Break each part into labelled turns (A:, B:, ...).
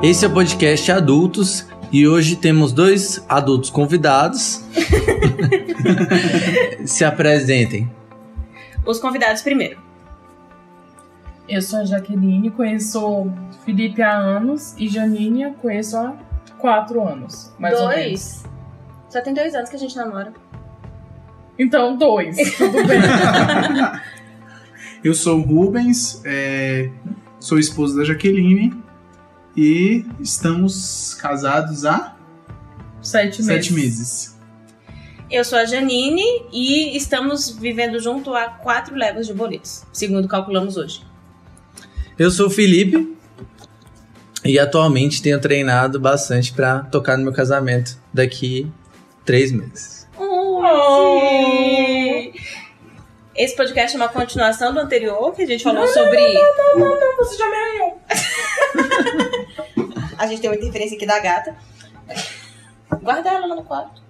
A: Esse é o podcast Adultos e hoje temos dois adultos convidados. Se apresentem.
B: Os convidados primeiro.
C: Eu sou a Jaqueline, conheço Felipe há anos e Janine conheço há quatro anos, mais ou menos.
B: dois. Só tem dois anos que a gente namora.
C: Então, dois, tudo bem.
D: Eu sou o Rubens, é, sou esposo da Jaqueline e estamos casados há
C: Sete meses.
D: sete meses.
B: Eu sou a Janine e estamos vivendo junto há quatro léguas de boletos, segundo calculamos hoje.
A: Eu sou o Felipe e atualmente tenho treinado bastante para tocar no meu casamento daqui três meses.
B: Oh, sim. Esse podcast é uma continuação do anterior, que a gente falou sobre.
C: Não, não, não, você já me arranhou.
B: A gente tem uma interferência aqui da gata. Guarda ela lá no quarto.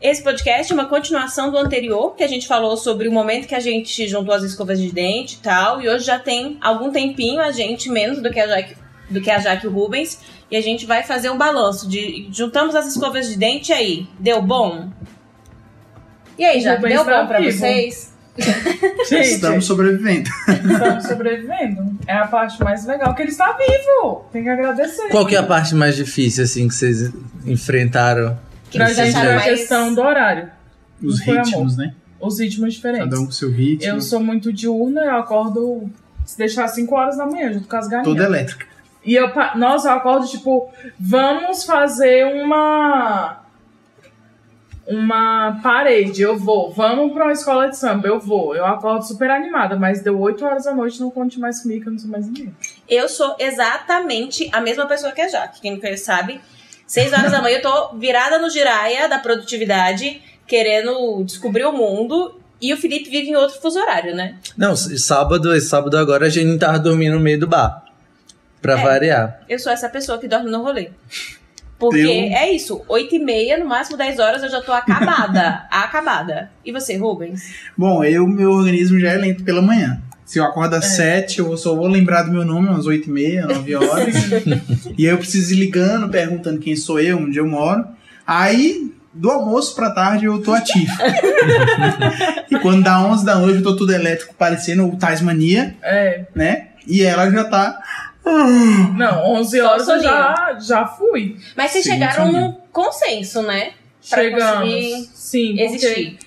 B: Esse podcast é uma continuação do anterior, que a gente falou sobre o momento que a gente juntou as escovas de dente e tal. E hoje já tem algum tempinho, a gente menos do que a Jaque, do que a Jaque e o Rubens. E a gente vai fazer um balanço de juntamos as escovas de dente e aí, deu bom? E aí,
C: Rubens
B: deu
C: tá
B: bom pra
C: vivo.
B: vocês?
C: Gente,
D: Estamos sobrevivendo.
C: estamos sobrevivendo. É a parte mais legal, que ele está vivo. Tem que agradecer.
A: Qual que é a parte mais difícil assim que vocês enfrentaram?
B: Que
C: Pra gente é a questão do horário.
D: Os ritmos, né?
C: Os ritmos diferentes.
D: Cada um com seu ritmo.
C: Eu sou muito diurna, eu acordo se deixar 5 horas da manhã, junto com as galinhas.
D: Toda elétrica.
C: E eu, nossa, eu acordo tipo, vamos fazer uma uma parede, eu vou. Vamos pra uma escola de samba, eu vou. Eu acordo super animada, mas deu 8 horas da noite, não conte mais comigo, que eu não sou mais ninguém.
B: Eu sou exatamente a mesma pessoa que a Jaque. Quem me conhece sabe. Seis horas da manhã eu tô virada no giraia da produtividade, querendo descobrir o mundo. E o Felipe vive em outro fuso horário, né?
A: Não, sábado, esse sábado agora a gente tava dormindo no meio do bar. Pra
B: É.
A: variar.
B: Eu sou essa pessoa que dorme no rolê. Porque
D: Eu-
B: é isso, oito e meia, no máximo 10 horas, eu já tô acabada. acabada. E você, Rubens?
D: Bom, eu, meu organismo já é lento pela manhã. Se eu acordo às sete, eu só vou lembrar do meu nome umas oito e meia, nove horas. e aí eu preciso ir ligando, perguntando quem sou eu, onde eu moro. Aí, do almoço pra tarde, eu tô ativo. e quando dá 11 da noite, eu tô tudo elétrico, parecendo o Tasmania,
C: É,
D: né? E ela já tá...
C: não, 11
B: Só
C: horas eu já, já fui.
B: Mas vocês
D: Sim,
B: chegaram num consenso, né? Pra
C: Chegamos. Sim, porque
B: Existir.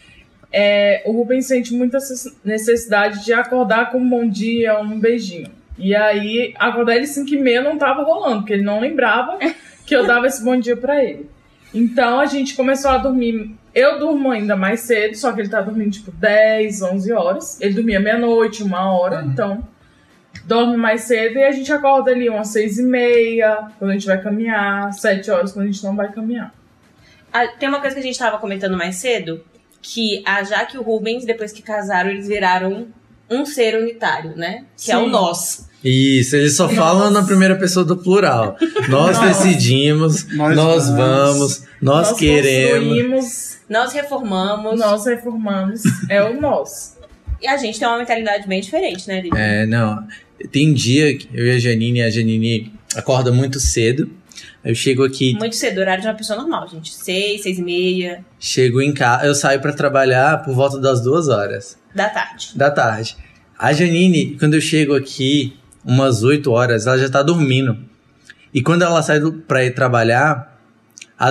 C: é, o Rubens sente muita necessidade de acordar com um bom dia, um beijinho. E aí, acordar ele 5 e meia não tava rolando, porque ele não lembrava que eu dava esse bom dia pra ele. Então a gente começou a dormir. Eu durmo ainda mais cedo, só que ele tá dormindo tipo 10, 11 horas. Ele dormia meia-noite, uma hora,
D: Uhum.
C: então dorme mais cedo e a gente acorda ali umas 6 e meia, quando a gente vai caminhar, 7 horas quando a gente não vai caminhar.
B: Ah, tem uma coisa que a gente tava comentando mais cedo, que a Jaque e o Rubens, depois que casaram, eles viraram um ser unitário, né? Que é o
C: Sim.
B: nós.
A: Isso, eles só falam na primeira pessoa do plural. Nós
C: Nós.
A: decidimos, nós,
D: Nós
A: vamos,
D: vamos,
A: nós, queremos.
B: Nós reformamos.
C: nós reformamos, é o nós.
B: E a gente tem uma mentalidade bem diferente, né, Lívia?
A: É, não. Tem dia que eu e a Janine, a Janine acorda muito cedo. Eu chego aqui,
B: Muito cedo, horário de uma pessoa normal, gente. Seis, seis e meia
A: chego em casa, eu saio pra trabalhar por volta das duas horas
B: da tarde.
A: da tarde. A Janine, quando eu chego aqui, umas 8 horas, ela já tá dormindo. E quando ela sai do, pra ir trabalhar,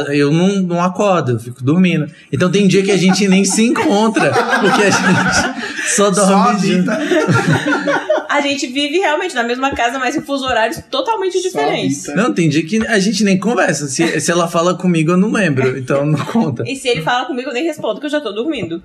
A: eu não, não acordo, eu fico dormindo. Então tem dia que a gente nem se encontra, porque a gente só
D: Só
A: dorme junto.
D: habita.
B: A gente vive realmente na mesma casa, mas em fuso horários totalmente diferentes.
D: Só.
A: Não, tem dia que a gente nem conversa. Se, se ela fala comigo, eu não lembro. Então não conta.
B: E se ele fala comigo, eu nem respondo, que eu já tô dormindo.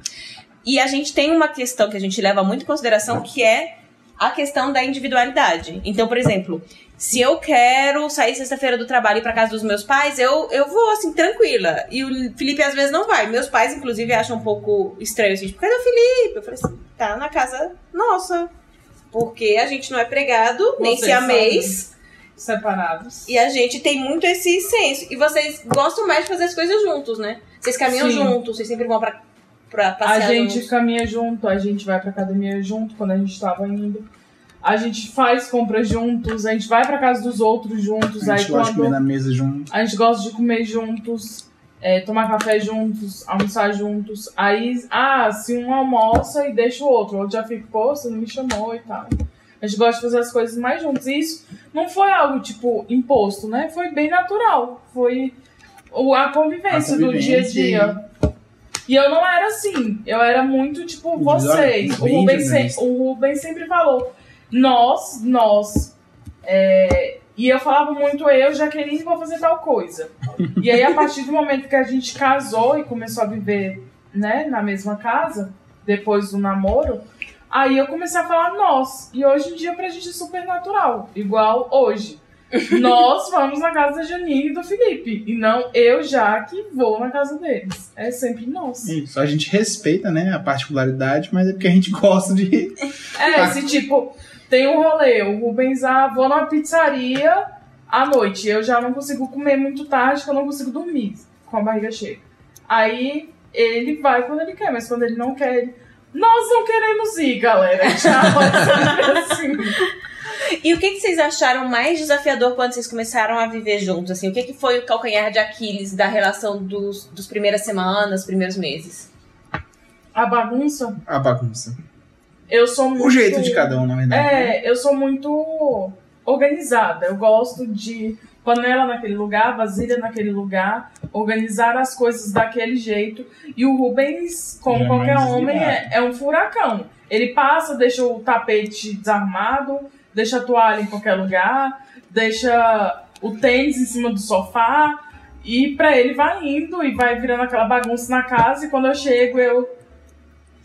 B: E a gente tem uma questão que a gente leva muito em consideração, que é a questão da individualidade. Então, por exemplo, se eu quero sair sexta-feira do trabalho e ir pra casa dos meus pais, eu, eu vou, assim, tranquila. E o Felipe às vezes não vai. Meus pais, inclusive, acham um pouco estranho, assim, tipo, cadê o Felipe? Eu falei assim, tá na casa nossa. Porque a gente não é pregado, nem
C: Vocês
B: se amês.
C: Separados.
B: E a gente tem muito esse senso. E vocês gostam mais de fazer as coisas juntos, né? Vocês caminham
C: Sim.
B: juntos, vocês sempre vão pra, pra
C: A
B: passear
C: gente
B: juntos.
C: caminha junto, a gente vai pra academia junto quando a gente tava indo. a gente faz compras juntos, a gente vai pra casa dos outros juntos,
D: A
C: aí
D: gente gosta de comer na mesa junto.
C: a gente gosta de comer juntos, é, tomar café juntos, almoçar juntos. Aí, ah, se um almoça e deixa o outro, o outro já fica, pô, você não me chamou e tal. A gente gosta de fazer as coisas mais juntos. E isso não foi algo, tipo, imposto, né? Foi bem natural. Foi o- a convivência,
D: A
C: do dia a
D: convivência
C: dia. E eu não era assim. Eu era muito, tipo, vocês. O Rubens, se-
D: individualista.
C: o Rubens sempre falou, nós, nós. É, e eu falava muito, eu, Jaqueline, vou fazer tal coisa. E aí, a partir do momento que a gente casou e começou a viver, né, na mesma casa, depois do namoro, aí eu comecei a falar nós. E hoje em dia, pra gente é super natural. Igual hoje. Nós vamos na casa da Janine e do Felipe. E não eu, já que vou na casa deles. É sempre nós.
D: Isso, a gente respeita, né, a particularidade, mas é porque a gente gosta de.
C: É, esse tipo, tem um rolê, o Rubens, ah, vou numa pizzaria à noite. Eu já não consigo comer muito tarde, que eu não consigo dormir com a barriga cheia. Aí ele vai quando ele quer, mas quando ele não quer, ele. Nós não queremos ir, galera. Tchau. É sempre assim.
B: E o que, que vocês acharam mais desafiador quando vocês começaram a viver juntos? Assim, o que, que foi o calcanhar de Aquiles da relação dos, dos primeiras semanas, primeiros meses?
C: A bagunça,
D: A bagunça.
C: eu sou muito.
D: O jeito de cada um, na verdade. né?
C: É, eu sou muito organizada. Eu gosto de panela naquele lugar, vasilha naquele lugar, organizar as coisas daquele jeito. E o Rubens, como
D: é
C: qualquer homem, é, é um furacão. Ele passa, deixa o tapete desarmado, deixa a toalha em qualquer lugar, deixa o tênis em cima do sofá. E pra ele vai indo e vai virando aquela bagunça na casa. E quando eu chego, eu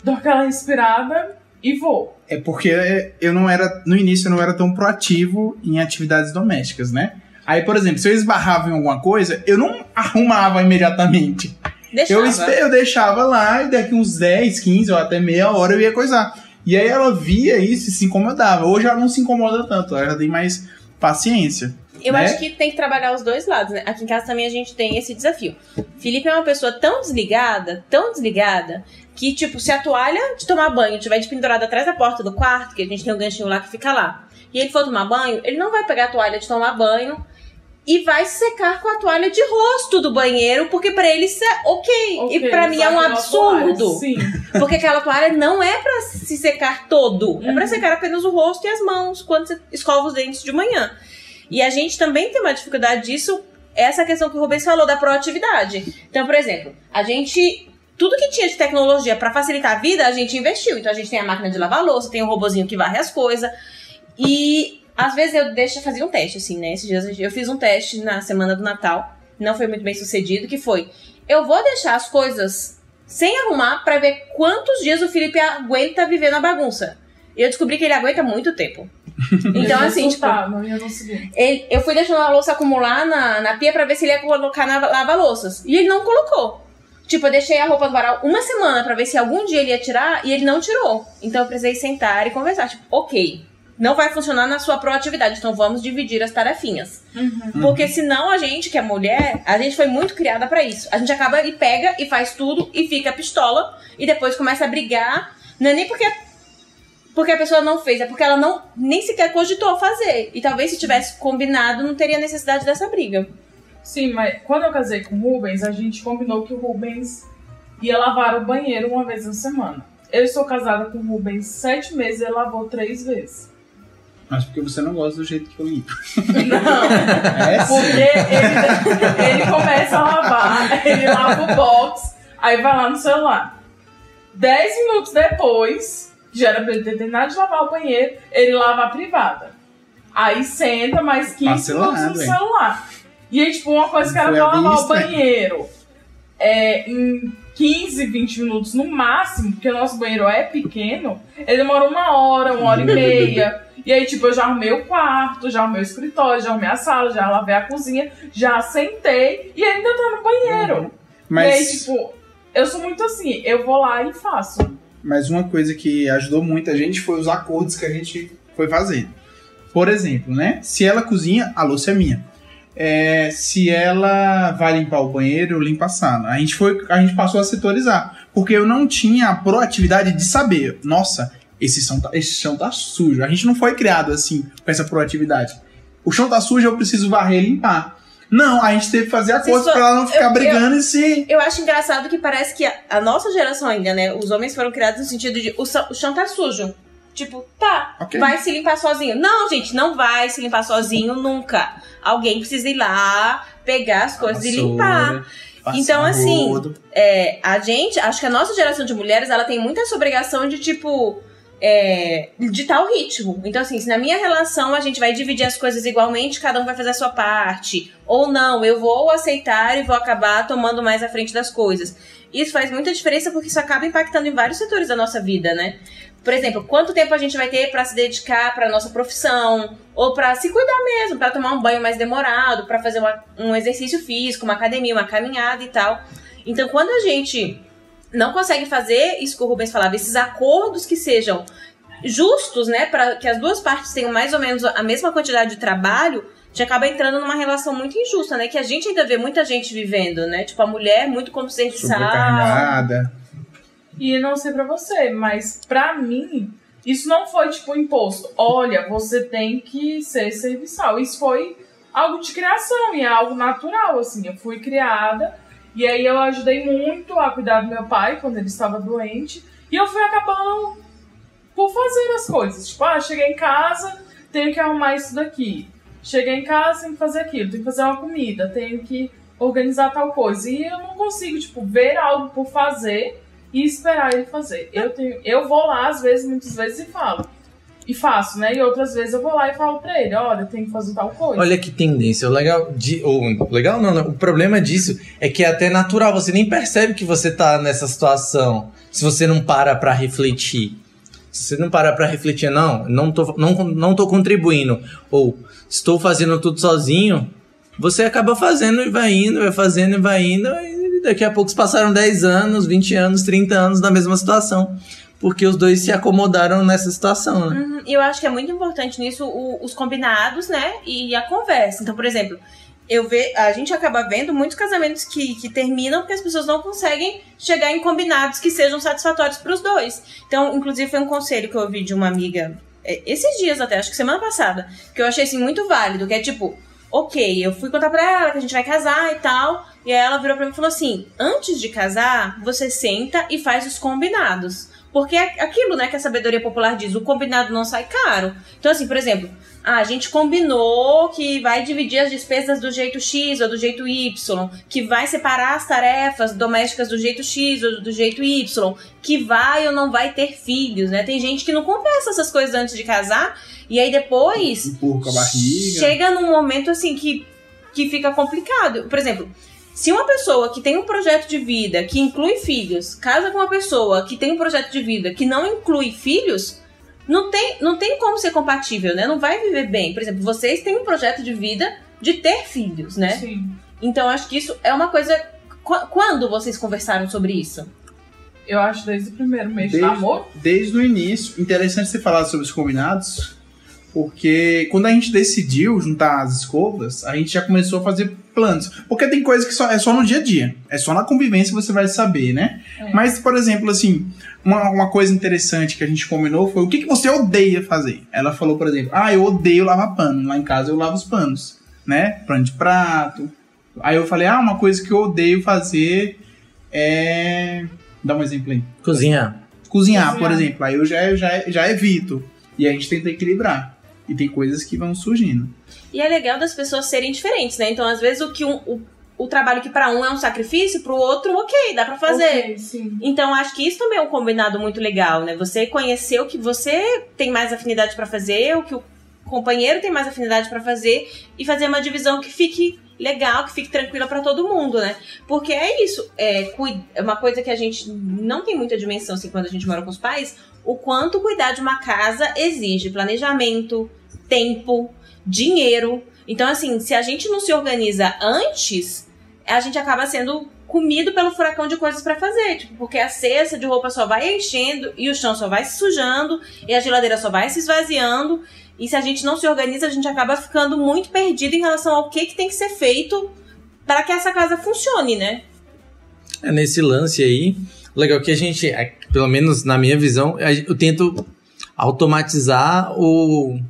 C: dou aquela respirada e vou.
D: É porque eu não era, no início, eu não era tão proativo em atividades domésticas, né? Aí, por exemplo, se eu esbarrava em alguma coisa, eu não arrumava imediatamente.
B: Deixava.
D: Eu, eu deixava lá e daqui uns 10, 15 ou até meia hora eu ia coisar. E aí ela via isso e se incomodava. Hoje ela não se incomoda tanto, ela tem mais paciência.
B: Eu
D: né?
B: acho que tem que trabalhar os dois lados, né? Aqui em casa também a gente tem esse desafio. Felipe é uma pessoa tão desligada, tão desligada, que, tipo, se a toalha de tomar banho tiver de pendurada atrás da porta do quarto, que a gente tem um ganchinho lá que fica lá, e ele for tomar banho, ele não vai pegar a toalha de tomar banho e vai secar com a toalha de rosto do banheiro, porque pra ele isso é ok.
C: Ok,
B: e pra mim é um absurdo.
C: Sim.
B: Porque aquela toalha não é pra se secar todo. É pra
C: Uhum.
B: secar apenas o rosto e as mãos quando você escova os dentes de manhã. E a gente também tem uma dificuldade disso, essa questão que o Rubens falou da proatividade. Então, por exemplo, a gente. Tudo que tinha de tecnologia pra facilitar a vida, a gente investiu. Então a gente tem a máquina de lavar louça, tem o robozinho que varre as coisas. E às vezes eu deixo fazer um teste, assim, né? Esses dias eu fiz um teste na semana do Natal, não foi muito bem sucedido, que foi: eu vou deixar as coisas sem arrumar pra ver quantos dias o Felipe aguenta viver na bagunça. E eu descobri que ele aguenta muito tempo. Então,
C: Eu
B: assim, tipo,
C: não conseguir.
B: ele- eu fui deixando a louça acumular na, na pia pra ver se ele ia colocar na lava-louças. E ele não colocou. Tipo, eu deixei a roupa do varal uma semana pra ver se algum dia ele ia tirar e ele não tirou. Então eu precisei sentar e conversar. Tipo, ok, não vai funcionar na sua proatividade, então vamos dividir as tarefinhas. Porque senão a gente, que é mulher, a gente foi muito criada pra isso. A gente acaba e pega e faz tudo e fica pistola e depois começa a brigar. Não é nem porque porque a pessoa não fez, é porque ela não nem sequer cogitou fazer. E talvez se tivesse combinado, não teria necessidade dessa briga.
C: Sim, mas quando eu casei com o Rubens, a gente combinou que o Rubens ia lavar o banheiro uma vez na semana. Eu estou casada com o Rubens sete meses e ele lavou três vezes.
D: Mas porque você não gosta do jeito que eu limpo.
C: Não,
D: É
C: porque
D: sim.
C: ele, ele começa a lavar, ele lava o box, aí vai lá no celular. Dez minutos depois, já era pra ele ter terminado de lavar o banheiro, ele lava a privada. Aí senta mais 15
D: Vacilado,
C: minutos no
D: hein?
C: celular. E aí, tipo, uma coisa que era pra lavar o banheiro é, em 15, 20 minutos no máximo, porque o nosso banheiro é pequeno, ele demora uma hora, uma hora e meia. E aí, tipo, eu já arrumei o quarto, já arrumei o escritório, já arrumei a sala, já lavei a cozinha, já sentei e ainda tá no banheiro. E aí,
D: Mas,
C: tipo, eu sou muito assim, eu vou lá e faço.
D: mas uma coisa que ajudou muito a gente foi os acordos que a gente foi fazendo. Por exemplo, né? Se ela cozinha, a louça é minha. É, se ela vai limpar o banheiro, eu limpo a sala. A gente, foi, a gente passou a setorizar. Porque eu não tinha a proatividade de saber, nossa, esse chão, tá, esse chão tá sujo. A gente não foi criado assim, com essa proatividade. O chão tá sujo, eu preciso varrer e limpar. Não, a gente teve que fazer acordo
B: só-
D: pra ela não ficar
B: eu-
D: brigando e se.
B: Eu acho engraçado que parece que a, a nossa geração ainda, né? Os homens foram criados no sentido de o, o chão tá sujo. Tipo, tá,
D: Ok.
B: vai se limpar sozinho. Não, gente, não vai se limpar sozinho nunca. Alguém precisa ir lá, pegar as coisas e limpar. Então, assim. É, a gente, acho que a nossa geração de mulheres, ela tem muito essa obrigação de, tipo, é, ditar o ritmo. Então, assim, se na minha relação a gente vai dividir as coisas igualmente, cada um vai fazer a sua parte. Ou não, eu vou aceitar e vou acabar tomando mais à frente das coisas. Isso faz muita diferença porque isso acaba impactando em vários setores da nossa vida, né? Por exemplo, quanto tempo a gente vai ter pra se dedicar pra nossa profissão, ou pra se cuidar mesmo, pra tomar um banho mais demorado, pra fazer uma- um exercício físico, uma academia, uma caminhada e tal. Então, quando a gente não consegue fazer isso que o Rubens falava, esses acordos que sejam justos, né, para que as duas partes tenham mais ou menos a mesma quantidade de trabalho, a gente acaba entrando numa relação muito injusta, né, que a gente ainda vê muita gente vivendo, né, tipo a mulher muito como serviçal.
C: E não sei pra você, mas pra mim, isso não foi tipo imposto. Olha, você tem que ser serviçal. Isso foi algo de criação e é algo natural, assim. Eu fui criada e aí eu ajudei muito a cuidar do meu pai quando ele estava doente. E eu fui acabando por fazer as coisas. Tipo, ah, cheguei em casa, tenho que arrumar isso daqui. Cheguei em casa, tenho que fazer aquilo, tenho que fazer uma comida, tenho que organizar tal coisa. E eu não consigo, tipo, ver algo por fazer e esperar ele fazer. Eu tenho, eu vou lá às vezes, muitas vezes e falo. E faço, né? E outras vezes eu vou lá e falo pra ele, olha, tenho que fazer tal coisa.
A: Olha que tendência. O legal, de, o legal não, não, o problema disso é que é até natural. Você nem percebe que você tá nessa situação se você não para pra refletir. Se você não parar pra refletir, não, não tô, não, não tô contribuindo, ou estou fazendo tudo sozinho, você acaba fazendo e vai indo, vai fazendo e vai indo, e daqui a pouco passaram 10 anos, 20 anos, 30 anos na mesma situação. Porque os dois se acomodaram nessa situação, né?
B: Uhum, E eu acho que é muito importante nisso o- os combinados, né? E a conversa. Então, por exemplo, eu ve, a gente acaba vendo muitos casamentos que, que terminam porque as pessoas não conseguem chegar em combinados que sejam satisfatórios para os dois. Então, inclusive, foi um conselho que eu ouvi de uma amiga é, esses dias até, acho que semana passada, que eu achei assim muito válido, que é tipo, ok, eu fui contar pra ela que a gente vai casar e tal, e aí ela virou pra mim e falou assim: antes de casar, você senta e faz os combinados. Porque é aquilo, né, que a sabedoria popular diz, o combinado não sai caro. Então, assim, por exemplo, ah, a gente combinou que vai dividir as despesas do jeito X ou do jeito Y, que vai separar as tarefas domésticas do jeito X ou do jeito Y, que vai ou não vai ter filhos, né? Tem gente que não conversa essas coisas antes de casar, e aí depois
D: Empurra com a barriga.
B: chega num momento assim que, que fica complicado. Por exemplo, se uma pessoa que tem um projeto de vida que inclui filhos casa com uma pessoa que tem um projeto de vida que não inclui filhos, não tem, não tem como ser compatível, né? Não vai viver bem. Por exemplo, vocês têm um projeto de vida de ter filhos, né?
C: Sim.
B: Então acho que isso é uma coisa. Qu- Quando vocês conversaram sobre isso?
C: Eu acho desde o primeiro mês de
D: Desde-
C: namoro.
D: Desde o início. Interessante você falar sobre os combinados, porque quando a gente decidiu juntar as escovas, a gente já começou a fazer planos. Porque tem coisa que só, é só no dia a dia. É só na convivência que você vai saber, né?
C: É.
D: Mas, por exemplo, assim, uma, uma coisa interessante que a gente combinou foi o que, que você odeia fazer. Ela falou, por exemplo, ah, eu odeio lavar pano. Lá em casa eu lavo os panos, né? Pano de prato. Aí eu falei, ah, uma coisa que eu odeio fazer é. Dá um exemplo aí.
A: Cozinhar.
D: Cozinhar,
C: Cozinhar.
D: por exemplo. Aí eu já, já, já evito. E a gente tenta equilibrar. E tem coisas que vão surgindo.
B: E é legal das pessoas serem diferentes, né? Então, às vezes, o que um, o, o trabalho que pra um é um sacrifício, pro outro, ok, dá pra fazer.
C: Ok, sim.
B: Então, acho que isso também é um combinado muito legal, né? Você conhecer o que você tem mais afinidade pra fazer, o que o companheiro tem mais afinidade pra fazer e fazer uma divisão que fique legal, que fique tranquila pra todo mundo, né? Porque é isso, é, é uma coisa que a gente não tem muita dimensão assim quando a gente mora com os pais, o quanto cuidar de uma casa exige planejamento, tempo, dinheiro. Então, assim, se a gente não se organiza antes, a gente acaba sendo comido pelo furacão de coisas pra fazer, tipo, porque a cesta de roupa só vai enchendo e o chão só vai se sujando e a geladeira só vai se esvaziando. E se a gente não se organiza, a gente acaba ficando muito perdido em relação ao que, que tem que ser feito para que essa casa funcione, né?
A: É nesse lance aí, legal que a gente, é, pelo menos na minha visão, eu tento automatizar ou,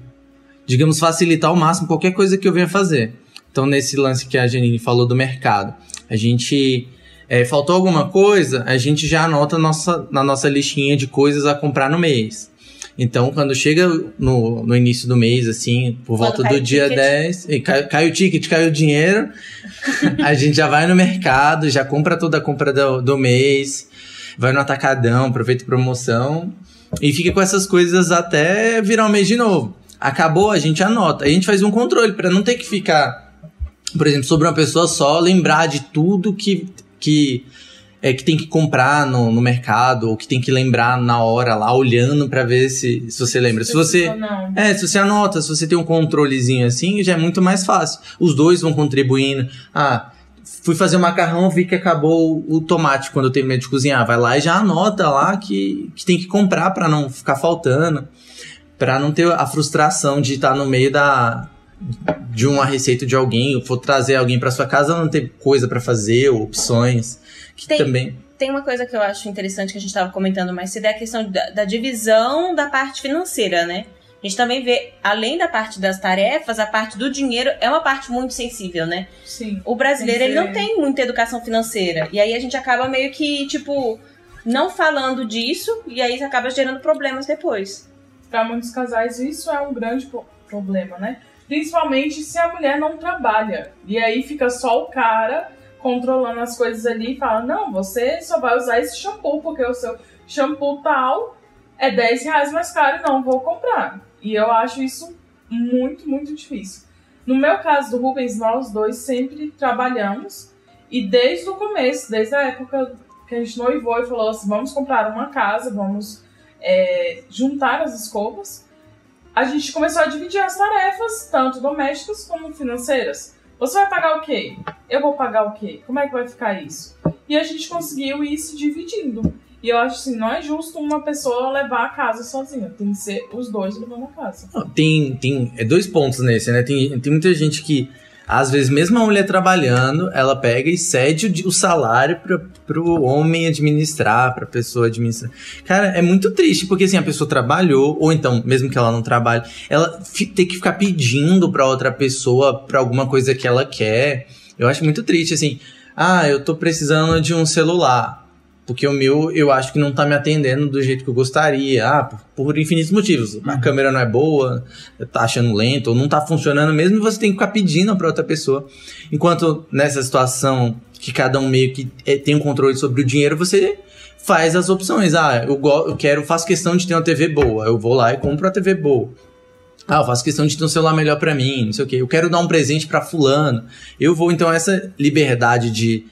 A: digamos, facilitar ao máximo qualquer coisa que eu venha fazer. Então, nesse lance que a Janine falou do mercado, a gente. É, faltou alguma coisa, a gente já anota nossa, na nossa listinha de coisas a comprar no mês. Então, quando chega no, no início do mês, assim, por
B: Quando
A: volta do dia
B: ticket.
A: 10, e cai, cai o ticket, cai o dinheiro, a gente já vai no mercado, já compra toda a compra do, do mês, vai no atacadão, aproveita a promoção e fica com essas coisas até virar o mês de novo. Acabou, a gente anota. A gente faz um controle para não ter que ficar, por exemplo, sobre uma pessoa só lembrar de tudo que, que é que tem que comprar no, no mercado ou que tem que lembrar na hora lá, olhando para ver se, se você lembra. Se você é, se você anota, se você tem um controlezinho assim, já é muito mais fácil. Os dois vão contribuindo. Ah, fui fazer o macarrão, vi que acabou o tomate quando eu terminei de cozinhar. Vai lá e já anota lá que, que tem que comprar pra não ficar faltando. Pra não ter a frustração de estar no meio da de uma receita de alguém, ou for trazer alguém pra sua casa, não ter coisa pra fazer, ou opções. Que
B: Tem-
A: também.
B: Tem uma coisa que eu acho interessante que a gente estava comentando mais cedo, é a questão da, da divisão da parte financeira, né? A gente também vê, além da parte das tarefas, a parte do dinheiro é uma parte muito sensível, né?
C: Sim.
B: O brasileiro, ele não
C: ser-
B: tem muita educação financeira. E aí a gente acaba meio que, tipo, não falando disso, e aí acaba gerando problemas depois.
C: Para muitos casais, isso é um grande problema, né? Principalmente se a mulher não trabalha. E aí fica só o cara controlando as coisas ali e fala: Não, você só vai usar esse shampoo, porque o seu shampoo tal é 10 reais mais caro e não vou comprar. E eu acho isso muito, muito difícil. No meu caso do Rubens, nós dois sempre trabalhamos e desde o começo, desde a época que a gente noivou e falou assim: vamos comprar uma casa, vamos é, juntar as escovas, a gente começou a dividir as tarefas, tanto domésticas como financeiras. Você vai pagar o quê? Eu vou pagar o quê? Como é que vai ficar isso? E a gente conseguiu ir se dividindo. E eu acho assim, não é justo uma pessoa levar a casa sozinha. Tem que ser os dois levando a casa.
A: Tem, tem é dois pontos nesse, né? Tem, tem muita gente que, às vezes, mesmo a mulher trabalhando, ela pega e cede o, o salário pra, pro homem administrar, pra pessoa administrar. Cara, é muito triste, porque assim, a pessoa trabalhou, ou então, mesmo que ela não trabalhe, ela tem que ficar pedindo pra outra pessoa pra alguma coisa que ela quer. Eu acho muito triste, assim. Ah, eu tô precisando de um celular. Porque o meu, eu acho que não tá me atendendo do jeito que eu gostaria. Ah, por, por infinitos motivos. A câmera não é boa, tá achando lento, ou não tá funcionando mesmo, e você tem que ficar pedindo pra outra pessoa. Enquanto nessa situação que cada um meio que é, tem um controle sobre o dinheiro, você faz as opções. Ah, eu, eu quero, faço questão de ter uma TV boa. Eu vou lá e compro a TV boa. Ah, eu faço questão de ter um celular melhor pra mim, não sei o quê. Eu quero dar um presente pra fulano. Eu vou, então, essa liberdade de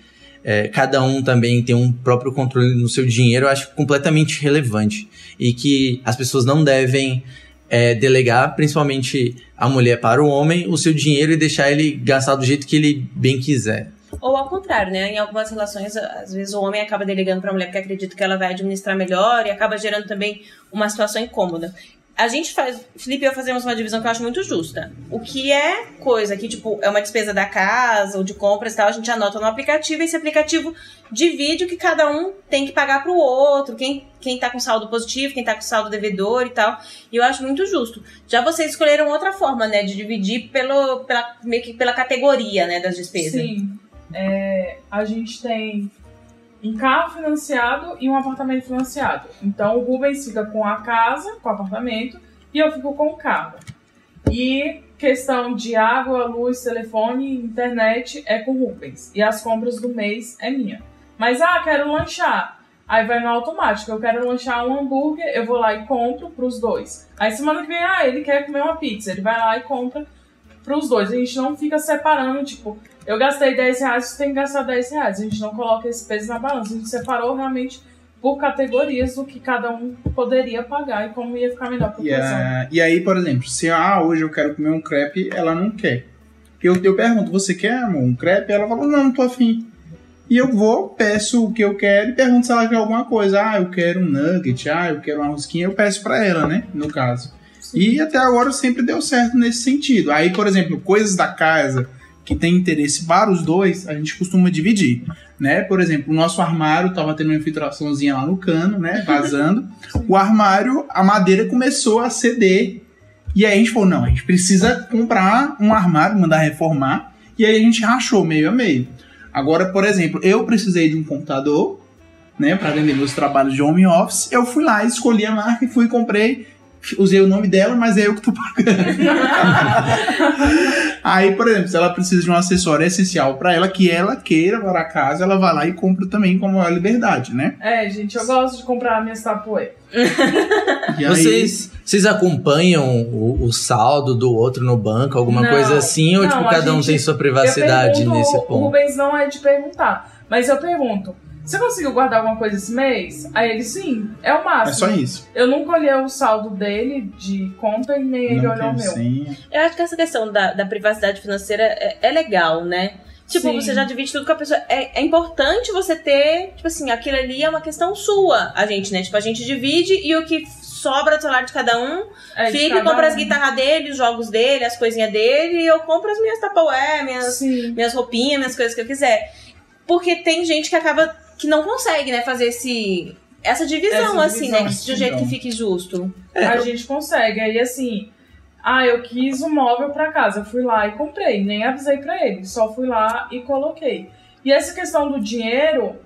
A: é, cada um também ter um próprio controle no seu dinheiro, eu acho completamente relevante. E que as pessoas não devem é, delegar, principalmente a mulher para o homem, o seu dinheiro e deixar ele gastar do jeito que ele bem quiser.
B: Ou ao contrário, né? Em algumas relações, às vezes o homem acaba delegando pra mulher porque acredita que ela vai administrar melhor e acaba gerando também uma situação incômoda. A gente faz, Felipe e eu fazemos uma divisão que eu acho muito justa. O que é coisa que, tipo, é uma despesa da casa ou de compras e tal, a gente anota no aplicativo e esse aplicativo divide o que cada um tem que pagar pro outro, quem, quem tá com saldo positivo, quem tá com saldo devedor e tal. E eu acho muito justo. Já vocês escolheram outra forma, né, de dividir pelo, pela, meio que pela categoria, né, das despesas.
C: Sim. É, a gente tem um carro financiado e um apartamento financiado. Então o Rubens fica com a casa, com o apartamento, e eu fico com o carro. E questão de água, luz, telefone, internet é com o Rubens. E as compras do mês é minha. Mas, ah, quero lanchar. Aí vai no automático. Eu quero lanchar um hambúrguer, eu vou lá e compro pros dois. Aí semana que vem, ah, ele quer comer uma pizza. Ele vai lá e compra pros dois. A gente não fica separando, tipo, eu gastei 10 reais, você tem que gastar 10 reais. A gente não coloca esse peso na balança. A gente separou realmente por categorias do que cada um poderia pagar e como ia ficar melhor pra
D: E,
C: pessoa.
D: a- e aí, por exemplo, se ah, hoje eu quero comer um crepe, ela não quer. Eu, eu pergunto, você quer, amor, um crepe? Ela fala, não, não tô afim. E eu vou, peço o que eu quero e pergunto se ela quer alguma coisa. Ah, eu quero um nugget, ah, eu quero uma rosquinha. Eu peço pra ela, né, no caso. E até agora sempre deu certo nesse sentido. Aí, por exemplo, coisas da casa que tem interesse para os dois, a gente costuma dividir, né? Por exemplo, o nosso armário tava tendo uma infiltraçãozinha lá no cano, né? Vazando. o armário, a madeira começou a ceder. E aí a gente falou, não, a gente precisa comprar um armário, mandar reformar. E aí a gente rachou meio a meio. Agora, por exemplo, eu precisei de um computador, né, para vender meus trabalhos de home office. Eu fui lá, escolhi a marca e fui e comprei. Usei o nome dela, mas é eu que tô pagando. Aí, por exemplo, se ela precisa de um acessório essencial para ela, que ela queira para casa, ela vai lá e compra também com a maior liberdade, né?
C: É, gente, eu gosto de comprar minhas tapoeiras.
D: Aí-
A: Vocês, vocês acompanham o, o saldo do outro no banco, alguma
C: Não,
A: coisa assim? Ou
C: não,
A: tipo, cada um
C: gente-
A: tem sua
C: Eu
A: privacidade
C: pergunto,
A: nesse
C: O
A: ponto?
C: Rubens não é de perguntar, mas eu pergunto. Você conseguiu guardar alguma coisa esse mês? Aí ele, sim, é o máximo.
D: É só isso.
C: Eu nunca olhei o saldo dele de conta e nem ele olhou o meu.
D: senha.
B: Eu acho que essa questão da, da privacidade financeira é, é legal, né? Tipo,
C: Sim.
B: você já divide tudo com a pessoa. É, é importante você ter, tipo assim, aquilo ali é uma questão sua, a gente, né? Tipo, a gente divide e o que sobra do salário de cada um
C: É
B: fica e compra as
C: um.
B: guitarras dele, os jogos dele, as coisinhas dele, e eu compro as minhas Tupperware, minhas,
C: Sim.
B: minhas roupinhas, minhas coisas que eu quiser. Porque tem gente que acaba que não consegue, né, fazer esse essa divisão,
C: Essa
B: assim,
C: divisão,
B: né, de um jeito que fique justo.
C: A gente consegue. Aí assim, ah, eu quis um móvel pra casa. Eu fui lá e comprei. Nem avisei pra ele. Só fui lá e coloquei. E essa questão do dinheiro,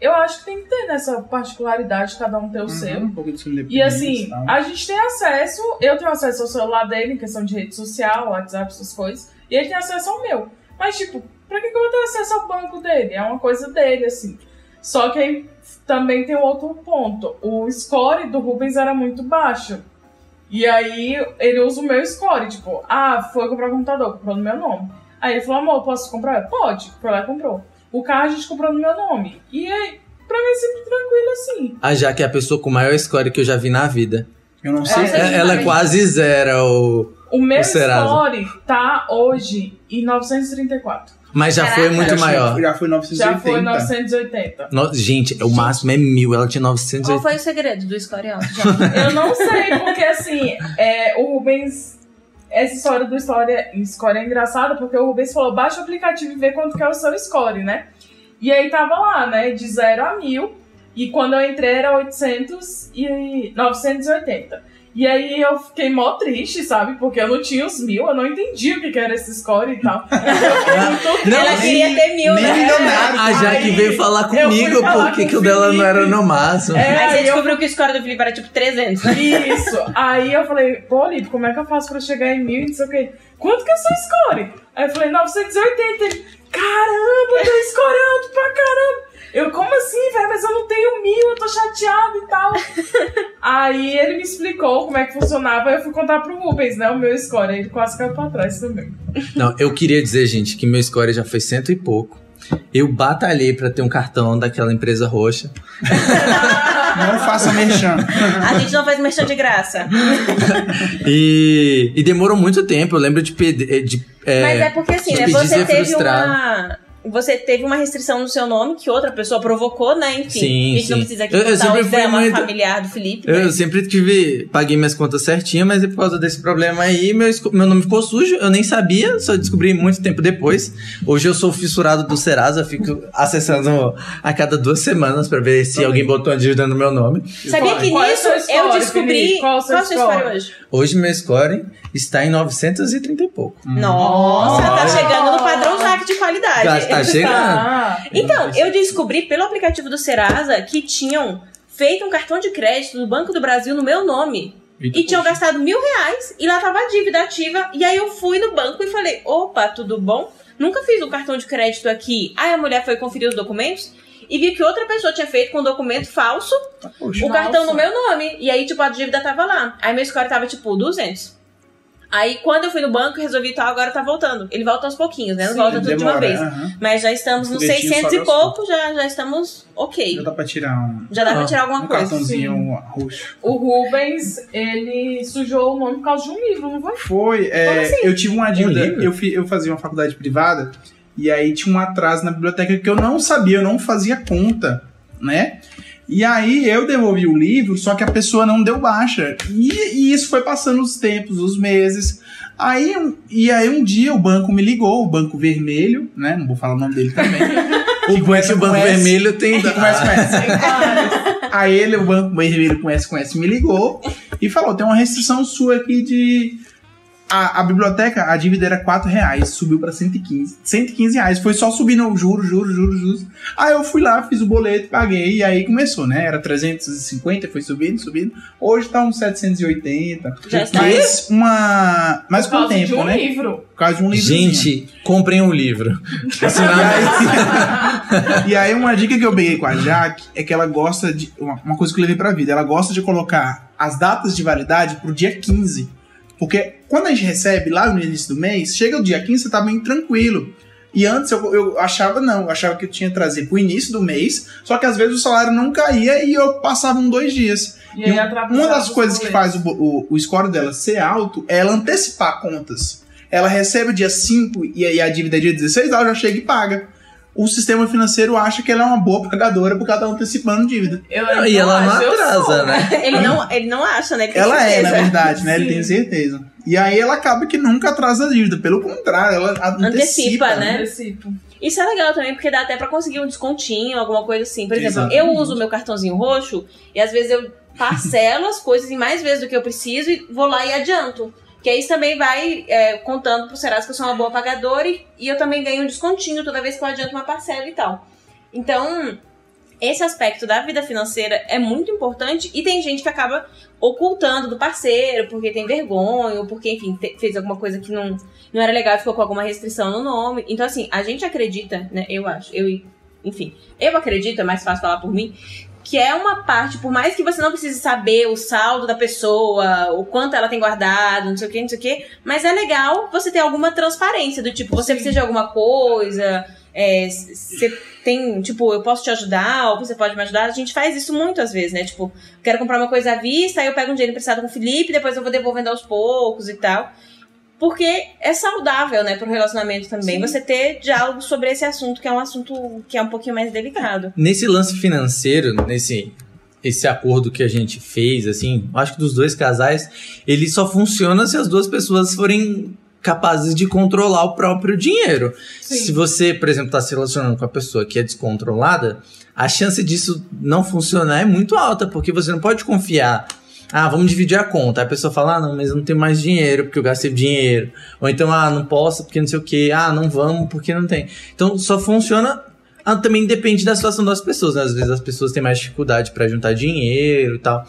C: eu acho que tem que ter nessa particularidade, cada um ter o
D: Uhum,
C: seu.
D: um pouco de
C: E assim,
D: tal.
C: a gente tem acesso, eu tenho acesso ao celular dele, em questão de rede social, WhatsApp, essas coisas, e ele tem acesso ao meu. Mas, tipo, pra que, que eu vou ter acesso ao banco dele? É uma coisa dele, assim. Só que aí também tem outro ponto. O score do Rubens era muito baixo. E aí ele usa o meu score, tipo, ah, foi comprar um computador, comprou no meu nome. Aí ele falou, amor, posso comprar? Pode. Foi lá e comprou. O carro a gente comprou no meu nome. E aí, pra mim é sempre tranquilo assim.
A: A Jaque é a pessoa com maior score que eu já vi na vida.
D: Eu não sei.
C: Nossa,
A: É- ela é quase zero, o-
C: O meu
A: O
C: score tá hoje em 934.
A: Mas já
B: Caraca.
A: foi muito
D: Já
A: maior.
D: foi- Já foi 980.
C: Já foi 980.
A: No- gente, o máximo é mil, ela tinha 980.
B: Qual foi o segredo do score alto, já?
C: Eu não sei, porque assim, é, o Rubens. Essa história do história, score é engraçada, porque o Rubens falou: baixa o aplicativo e vê quanto que é o seu score, né? E aí tava lá, né? De 0 a 1000. E quando eu entrei era 800 e 980. E aí eu fiquei mó triste, sabe? Porque eu não tinha os mil, eu não entendi o que que era esse score e tal. Eu
A: Não,
B: Ela
A: nem-
B: queria ter mil,
D: nem
B: né?
D: milionário.
A: A Jaque veio falar
C: eu
A: comigo
C: falar
A: porque
C: com
A: que
C: o
A: dela não era no máximo.
C: É,
B: Aí você
C: aí eu
B: descobriu que o score do Felipe era tipo 300, né?
C: Isso. Aí eu falei, pô, Lipe, como é que eu faço pra chegar em mil e não sei o quê? Quanto que é o seu score? Aí eu falei, 980. Ele, caramba, teu score é alto pra caramba. Eu, como assim, velho? Mas eu não tenho mil, eu tô chateado e tal. Aí ele me explicou como é que funcionava. Eu fui contar pro Rubens, né? O meu score. Aí ele quase caiu pra trás também.
A: Não, eu queria dizer, gente, que meu score já foi cento e pouco. Eu batalhei pra ter um cartão daquela empresa roxa.
D: Não faça merchan.
B: A gente não faz merchan de graça.
A: E, e demorou muito tempo. Eu lembro de pedir. De, é,
B: Mas é porque assim,
A: de
B: né? Você teve
A: frustrado.
B: uma. Você teve uma restrição no seu nome que outra pessoa provocou, né? Enfim,
A: Sim,
B: a gente não
A: sim.
B: precisa aqui
A: Eu- eu
B: o drama
A: muito-
B: familiar do Felipe.
A: Eu sempre tive. Paguei minhas contas certinho, mas por causa desse problema aí, meu, meu nome ficou sujo. Eu nem sabia, só descobri muito tempo depois. Hoje eu sou fissurado do Serasa, fico acessando a cada duas semanas pra ver se alguém botou uma dívida no meu nome.
B: Sabia que
C: Qual é
B: nisso eu
C: score,
B: descobri.
C: Felipe? Qual é o seu
B: score
C: score?
B: hoje?
A: Hoje meu score está em 930 e pouco.
B: Nossa, tá
A: Olha.
B: chegando no padrão Jaque de qualidade.
A: Já tá chegando.
C: Ah,
B: Então, eu descobri pelo aplicativo do Serasa que tinham feito um cartão de crédito do Banco do Brasil no meu nome. E tinham gastado mil reais e lá tava a dívida ativa. E aí eu fui no banco e falei: opa, tudo bom? Nunca fiz um cartão de crédito aqui. Aí a mulher foi conferir os documentos e viu que outra pessoa tinha feito com um documento falso
D: Poxa.
B: o cartão
C: Nossa.
B: no meu nome. E aí, tipo, a dívida tava lá. Aí meu score tava, tipo, 200. Aí, quando eu fui no banco, resolvi tal, agora tá voltando. Ele volta aos pouquinhos, né? Não
C: Sim,
B: volta tudo de uma
D: Demora,
B: vez.
D: aham.
B: Mas já estamos nos
D: Foguetinho
B: 600 e pouco, já, já estamos ok.
D: Já dá pra tirar um,
B: Já dá pra
A: Ah,
B: tirar alguma
D: um
B: coisa.
D: cartãozinho roxo.
C: O Rubens, ele sujou o nome por causa de um livro, não foi?
D: Foi, é,
B: assim?
D: eu tive uma dívida,
A: livro?
D: eu, fi- eu fazia uma faculdade privada e aí tinha um atraso na biblioteca que eu não sabia, eu não fazia conta, né? E aí eu devolvi o livro, só que a pessoa não deu baixa. E, e isso foi passando os tempos, os meses. Aí, um- e aí um dia o banco me ligou, o Banco Vermelho, né? Não vou falar o nome dele também.
A: O é que o Banco
D: com S.
A: Vermelho tem.
D: que com S. Aí ele, o Banco Vermelho com S com S, me ligou e falou: tem uma restrição sua aqui de. A, a biblioteca, a dívida era 4 reais, subiu pra 115. 115 reais, foi só subindo juros, juros, juros, juros. Aí eu fui lá, fiz o boleto, paguei, e aí começou, né? Era 350, foi subindo, subindo. Hoje tá uns 780.
B: Já está.
D: Mas uma. Mas
C: Por
D: com o
C: causa de
D: tempo,
C: um
D: né?
C: livro.
D: Por causa de um livrozinho.
A: Gente, comprem um livro.
D: E aí, e aí uma dica que eu peguei com a Jaque é que ela gosta de. Uma, uma coisa que eu levei pra vida, ela gosta de colocar as datas de validade pro dia 15. Porque quando a gente recebe lá no início do mês, chega o dia 15, você tá bem tranquilo. E antes eu, eu achava não, eu achava que eu tinha que trazer pro início do mês, só que às vezes o salário não caía e eu passava um dois dias.
C: E
D: E um- uma das coisas que faz o, o, o score dela ser alto é ela antecipar contas. Ela recebe dia 5 e aí a dívida é dia 16, ela já chega e paga. O sistema financeiro acha que ela é uma boa pagadora porque ela tá antecipando dívida.
C: Eu
A: Não, e ela não atrasa, né?
B: Ele não, ele não acha, né? Ele
D: Ela é, na verdade, né? Ele
C: Sim.
D: tem certeza. E aí ela acaba que nunca atrasa a dívida. Pelo contrário, ela antecipa,
B: Antecipa, né?
C: Antecipo.
B: Isso é legal também, porque dá até pra conseguir um descontinho, alguma coisa assim. Por exemplo,
D: Exatamente.
B: eu uso o meu cartãozinho roxo e às vezes eu parcelo as coisas em mais vezes do que eu preciso e vou lá e adianto. Que aí também vai é, contando pro Serasa que eu sou uma boa pagadora e, e eu também ganho um descontinho toda vez que eu adianto uma parcela e tal. Então, esse aspecto da vida financeira é muito importante e tem gente que acaba ocultando do parceiro porque tem vergonha ou porque, enfim, fez alguma coisa que não, não era legal e ficou com alguma restrição no nome. Então, assim, a gente acredita, né? Eu acho, eu, enfim, eu acredito, é mais fácil falar por mim, que é uma parte, por mais que você não precise saber o saldo da pessoa, o quanto ela tem guardado, não sei o que, não sei o que, mas é legal você ter alguma transparência do tipo, você precisa de alguma coisa, é, você tem, tipo, eu posso te ajudar, ou você pode me ajudar. A gente faz isso muitas vezes, né? Tipo, quero comprar uma coisa à vista, aí eu pego um dinheiro emprestado com o Felipe, depois eu vou devolvendo aos poucos e tal. Porque é saudável, né, pro relacionamento também.
C: Sim.
B: Você ter diálogo sobre esse assunto, que é um assunto que é um pouquinho mais delicado.
A: Nesse lance financeiro, nesse esse acordo que a gente fez, assim, acho que dos dois casais, ele só funciona se as duas pessoas forem capazes de controlar o próprio dinheiro.
C: Sim.
A: Se você, por exemplo, está se relacionando com a pessoa que é descontrolada, a chance disso não funcionar é muito alta, porque você não pode confiar. Ah, vamos dividir a conta. Aí a pessoa fala, ah, não, mas eu não tenho mais dinheiro porque eu gastei dinheiro. Ou então, ah, não posso porque não sei o quê. Ah, não vamos porque não tem. Então, só funciona ah, também depende da situação das pessoas, né? Às vezes as pessoas têm mais dificuldade para juntar dinheiro e tal.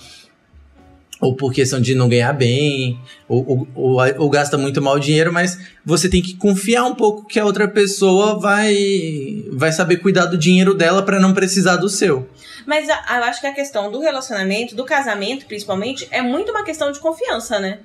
A: Ou por questão de não ganhar bem, ou, ou, ou, ou gasta muito mal dinheiro, mas você tem que confiar um pouco que a outra pessoa vai, vai saber cuidar do dinheiro dela para não precisar do seu.
B: Mas eu acho que a questão do relacionamento, do casamento principalmente, é muito uma questão de confiança, né?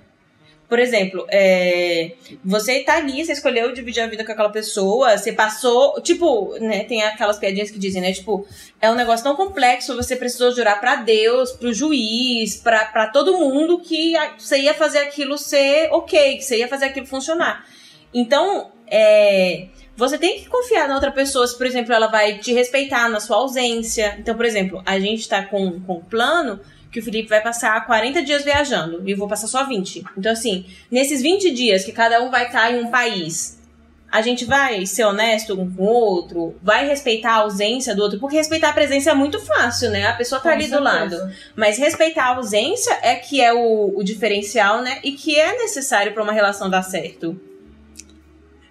B: Por exemplo, é, você tá ali, você escolheu dividir a vida com aquela pessoa, você passou. Tipo, né? Tem aquelas piadinhas que dizem, né? Tipo, é um negócio tão complexo, você precisou jurar pra Deus, pro juiz, pra todo mundo que você ia fazer aquilo ser ok, que você ia fazer aquilo funcionar. Então, é, você tem que confiar na outra pessoa, se, por exemplo, ela vai te respeitar na sua ausência. Então, por exemplo, a gente tá com, com um plano que o Felipe vai passar 40 dias viajando e eu vou passar só 20. Então, assim, nesses 20 dias que cada um vai estar em um país, a gente vai ser honesto um com o outro, vai respeitar a ausência do outro, porque respeitar a presença é muito fácil, né? A pessoa tá
C: Com
B: ali do lado.
C: certeza.
B: Mas respeitar a ausência é que é o, o diferencial, né? E que é necessário pra uma relação dar certo.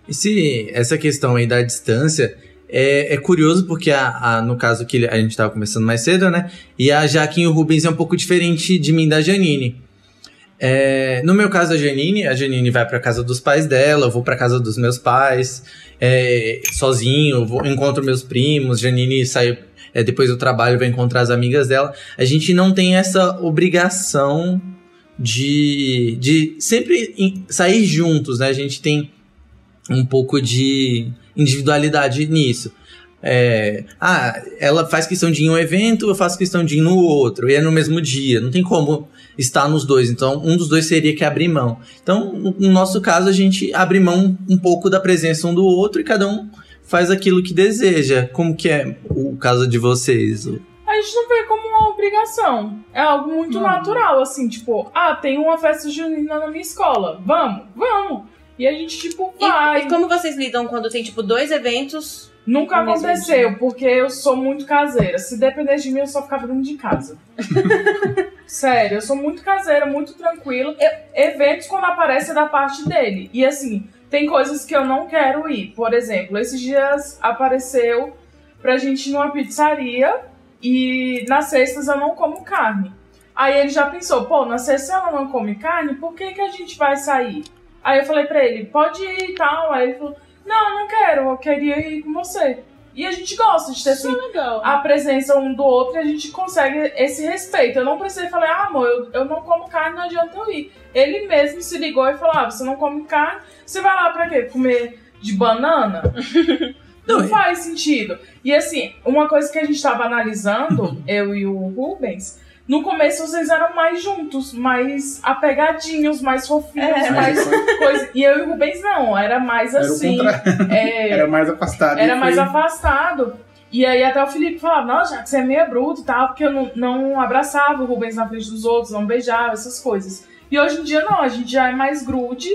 A: E se essa questão aí da distância é, é curioso porque a, a- no caso que a gente estava conversando mais cedo, né? E a Jaque e o Rubens é um pouco diferente de mim da Janine. É, no meu caso, a Janine, a Janine vai pra casa dos pais dela, eu vou pra casa dos meus pais, é, sozinho, vou, encontro meus primos, Janine sai é, depois do trabalho, vai encontrar as amigas dela. A gente não tem essa obrigação de, de sempre em- sair juntos, né? A gente tem um pouco de individualidade nisso. É, ah, ela faz questão de ir em um evento, eu faço questão de ir no outro, e é no mesmo dia. Não tem como estar nos dois. Então, um dos dois seria que abrir mão. Então, no no nosso caso, a gente abre mão um pouco da presença um do outro e cada um faz aquilo que deseja. Como que é o caso de vocês?
C: A a gente não vê como uma obrigação. É algo muito
D: Não.
C: natural, assim, tipo, ah, tem uma festa junina na minha escola. Vamos, vamos. E a gente, tipo,
B: E,
C: vai.
B: e como vocês lidam quando tem, tipo, dois eventos?
C: Nunca aconteceu, porque eu sou muito caseira. Se depender de mim, eu só ficava dentro de casa. Sério, eu sou muito caseira, muito tranquila. E- eventos quando aparece é da parte dele. E assim, tem coisas que eu não quero ir. Por exemplo, esses dias apareceu pra gente ir numa pizzaria e nas sextas eu não como carne. Aí ele já pensou, pô, na sexta ela não come carne, por que, que a gente vai sair? Aí eu falei pra ele, pode ir e tal. Aí ele falou, não, não quero, eu queria ir com você. E a gente gosta de ter assim,
B: legal.
C: a presença um do outro e a gente consegue esse respeito. Eu não precisei falar, ah, amor, eu, eu não como carne, não adianta eu ir. Ele mesmo se ligou e falou, ah, você não come carne, você vai lá pra quê? Comer de banana?
A: Não,
C: Não faz sentido. E assim, uma coisa que a gente tava analisando, eu e o Rubens, no começo vocês eram mais juntos, mais apegadinhos, mais fofinhos,
B: É.
C: mais coisa. E eu e o Rubens não, era mais
D: Era
C: assim. é,
D: Era mais afastado.
C: era
D: E
C: mais
D: foi-
C: afastado. E aí até o Felipe falava, não, já que você é meio bruto e tal, porque eu não, não abraçava o Rubens na frente dos outros, não beijava, essas coisas. E hoje em dia não, a gente já é mais grude,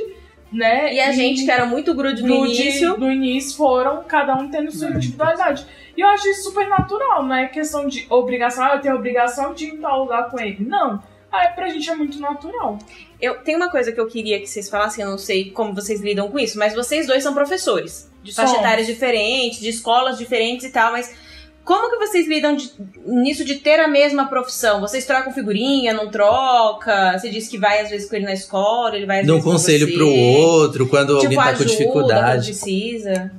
C: né?
B: E a gente que era muito grude no
C: grude
B: início.
C: no início foram cada um tendo sua individualidade. E eu acho isso super natural, não é questão de obrigação, ah, eu tenho a obrigação de ir em tal lugar com ele. Não. Ah, pra gente é muito natural.
B: Eu tem uma coisa que eu queria que vocês falassem, eu não sei como vocês lidam com isso, mas vocês dois são professores de faixa etárias diferentes, de escolas diferentes e tal, mas como que vocês lidam de- nisso de ter a mesma profissão? Vocês trocam figurinha, não troca? Você disse que vai às vezes com ele na escola, ele vai às
A: Dá um
B: vezes com
A: conselho
B: você.
A: pro outro quando
B: tipo,
A: alguém tá com
B: ajuda quando
A: dificuldade.
B: precisa.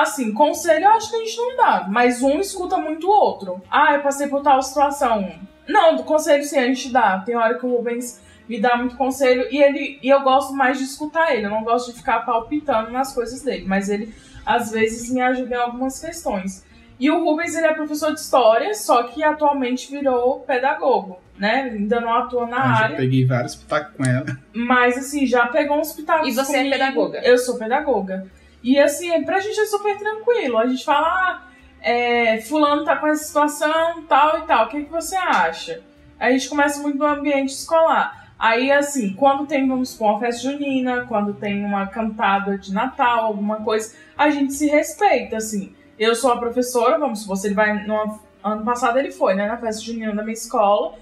C: Assim, conselho eu acho que a gente não dá, mas um escuta muito o outro. Ah, eu passei por tal situação. Não, do conselho sim, a gente dá. Tem hora que o Rubens me dá muito conselho e ele e eu gosto mais de escutar ele. Eu não gosto de ficar palpitando nas coisas dele, mas ele às vezes me ajuda em algumas questões. E o Rubens, ele é professor de história, só que atualmente virou pedagogo, né? Ainda não atua na
D: Ah, já
C: área.
D: peguei vários pitacos com ela.
C: Mas, assim, já pegou uns pitacos
B: E você é
C: comigo.
B: pedagoga?
C: Eu sou pedagoga. E, assim, pra gente é super tranquilo. A gente fala, ah, é, fulano tá com essa situação, tal e tal. O que, que você acha? A gente começa muito no ambiente escolar. Aí, assim, quando tem, vamos supor, uma festa junina, quando tem uma cantada de Natal, alguma coisa, a gente se respeita, assim. Eu sou a professora, vamos supor, se ele vai... No, ano passado ele foi, né, na festa junina da minha escola.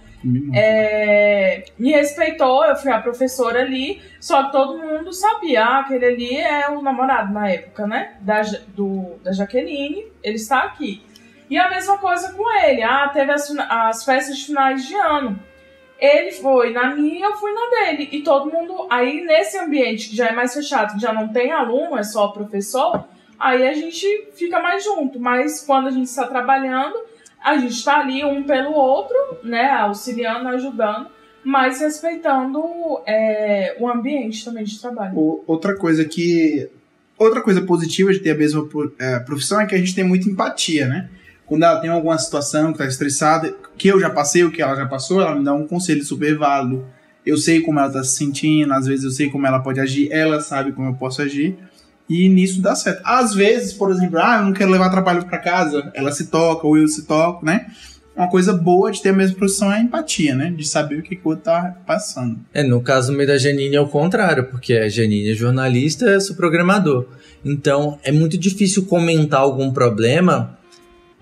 C: É, me respeitou, eu fui a professora ali, só que todo mundo sabia, ah, aquele ali é o namorado na época, né? Da, do, da Jaqueline, ele está aqui. E a mesma coisa com ele, ah, teve as, as festas de finais de ano. Ele foi na minha, eu fui na dele. E todo mundo. Aí, nesse ambiente que já é mais fechado, que já não tem aluno, é só professor, aí a gente fica mais junto. Mas quando a gente está trabalhando, a gente está ali um pelo outro, né? Auxiliando, ajudando, mas respeitando é, o ambiente também de trabalho.
D: O- Outra coisa que. Outra coisa positiva de ter a mesma eh, profissão é que a gente tem muita empatia, né? Quando ela tem alguma situação que tá estressada, que eu já passei, o que ela já passou, ela me dá um conselho super válido. Eu sei como ela tá se sentindo, às vezes eu sei como ela pode agir, ela sabe como eu posso agir. E nisso dá certo. Às vezes, por exemplo, ah, eu não quero levar trabalho pra casa, ela se toca, ou eu se toco, né? Uma coisa boa de ter a mesma profissão é a empatia, né? De saber o que, o outro tá passando.
A: É, no caso meio da Janine é o contrário, porque a Janine é jornalista, eu sou programador. Então é muito difícil comentar algum problema,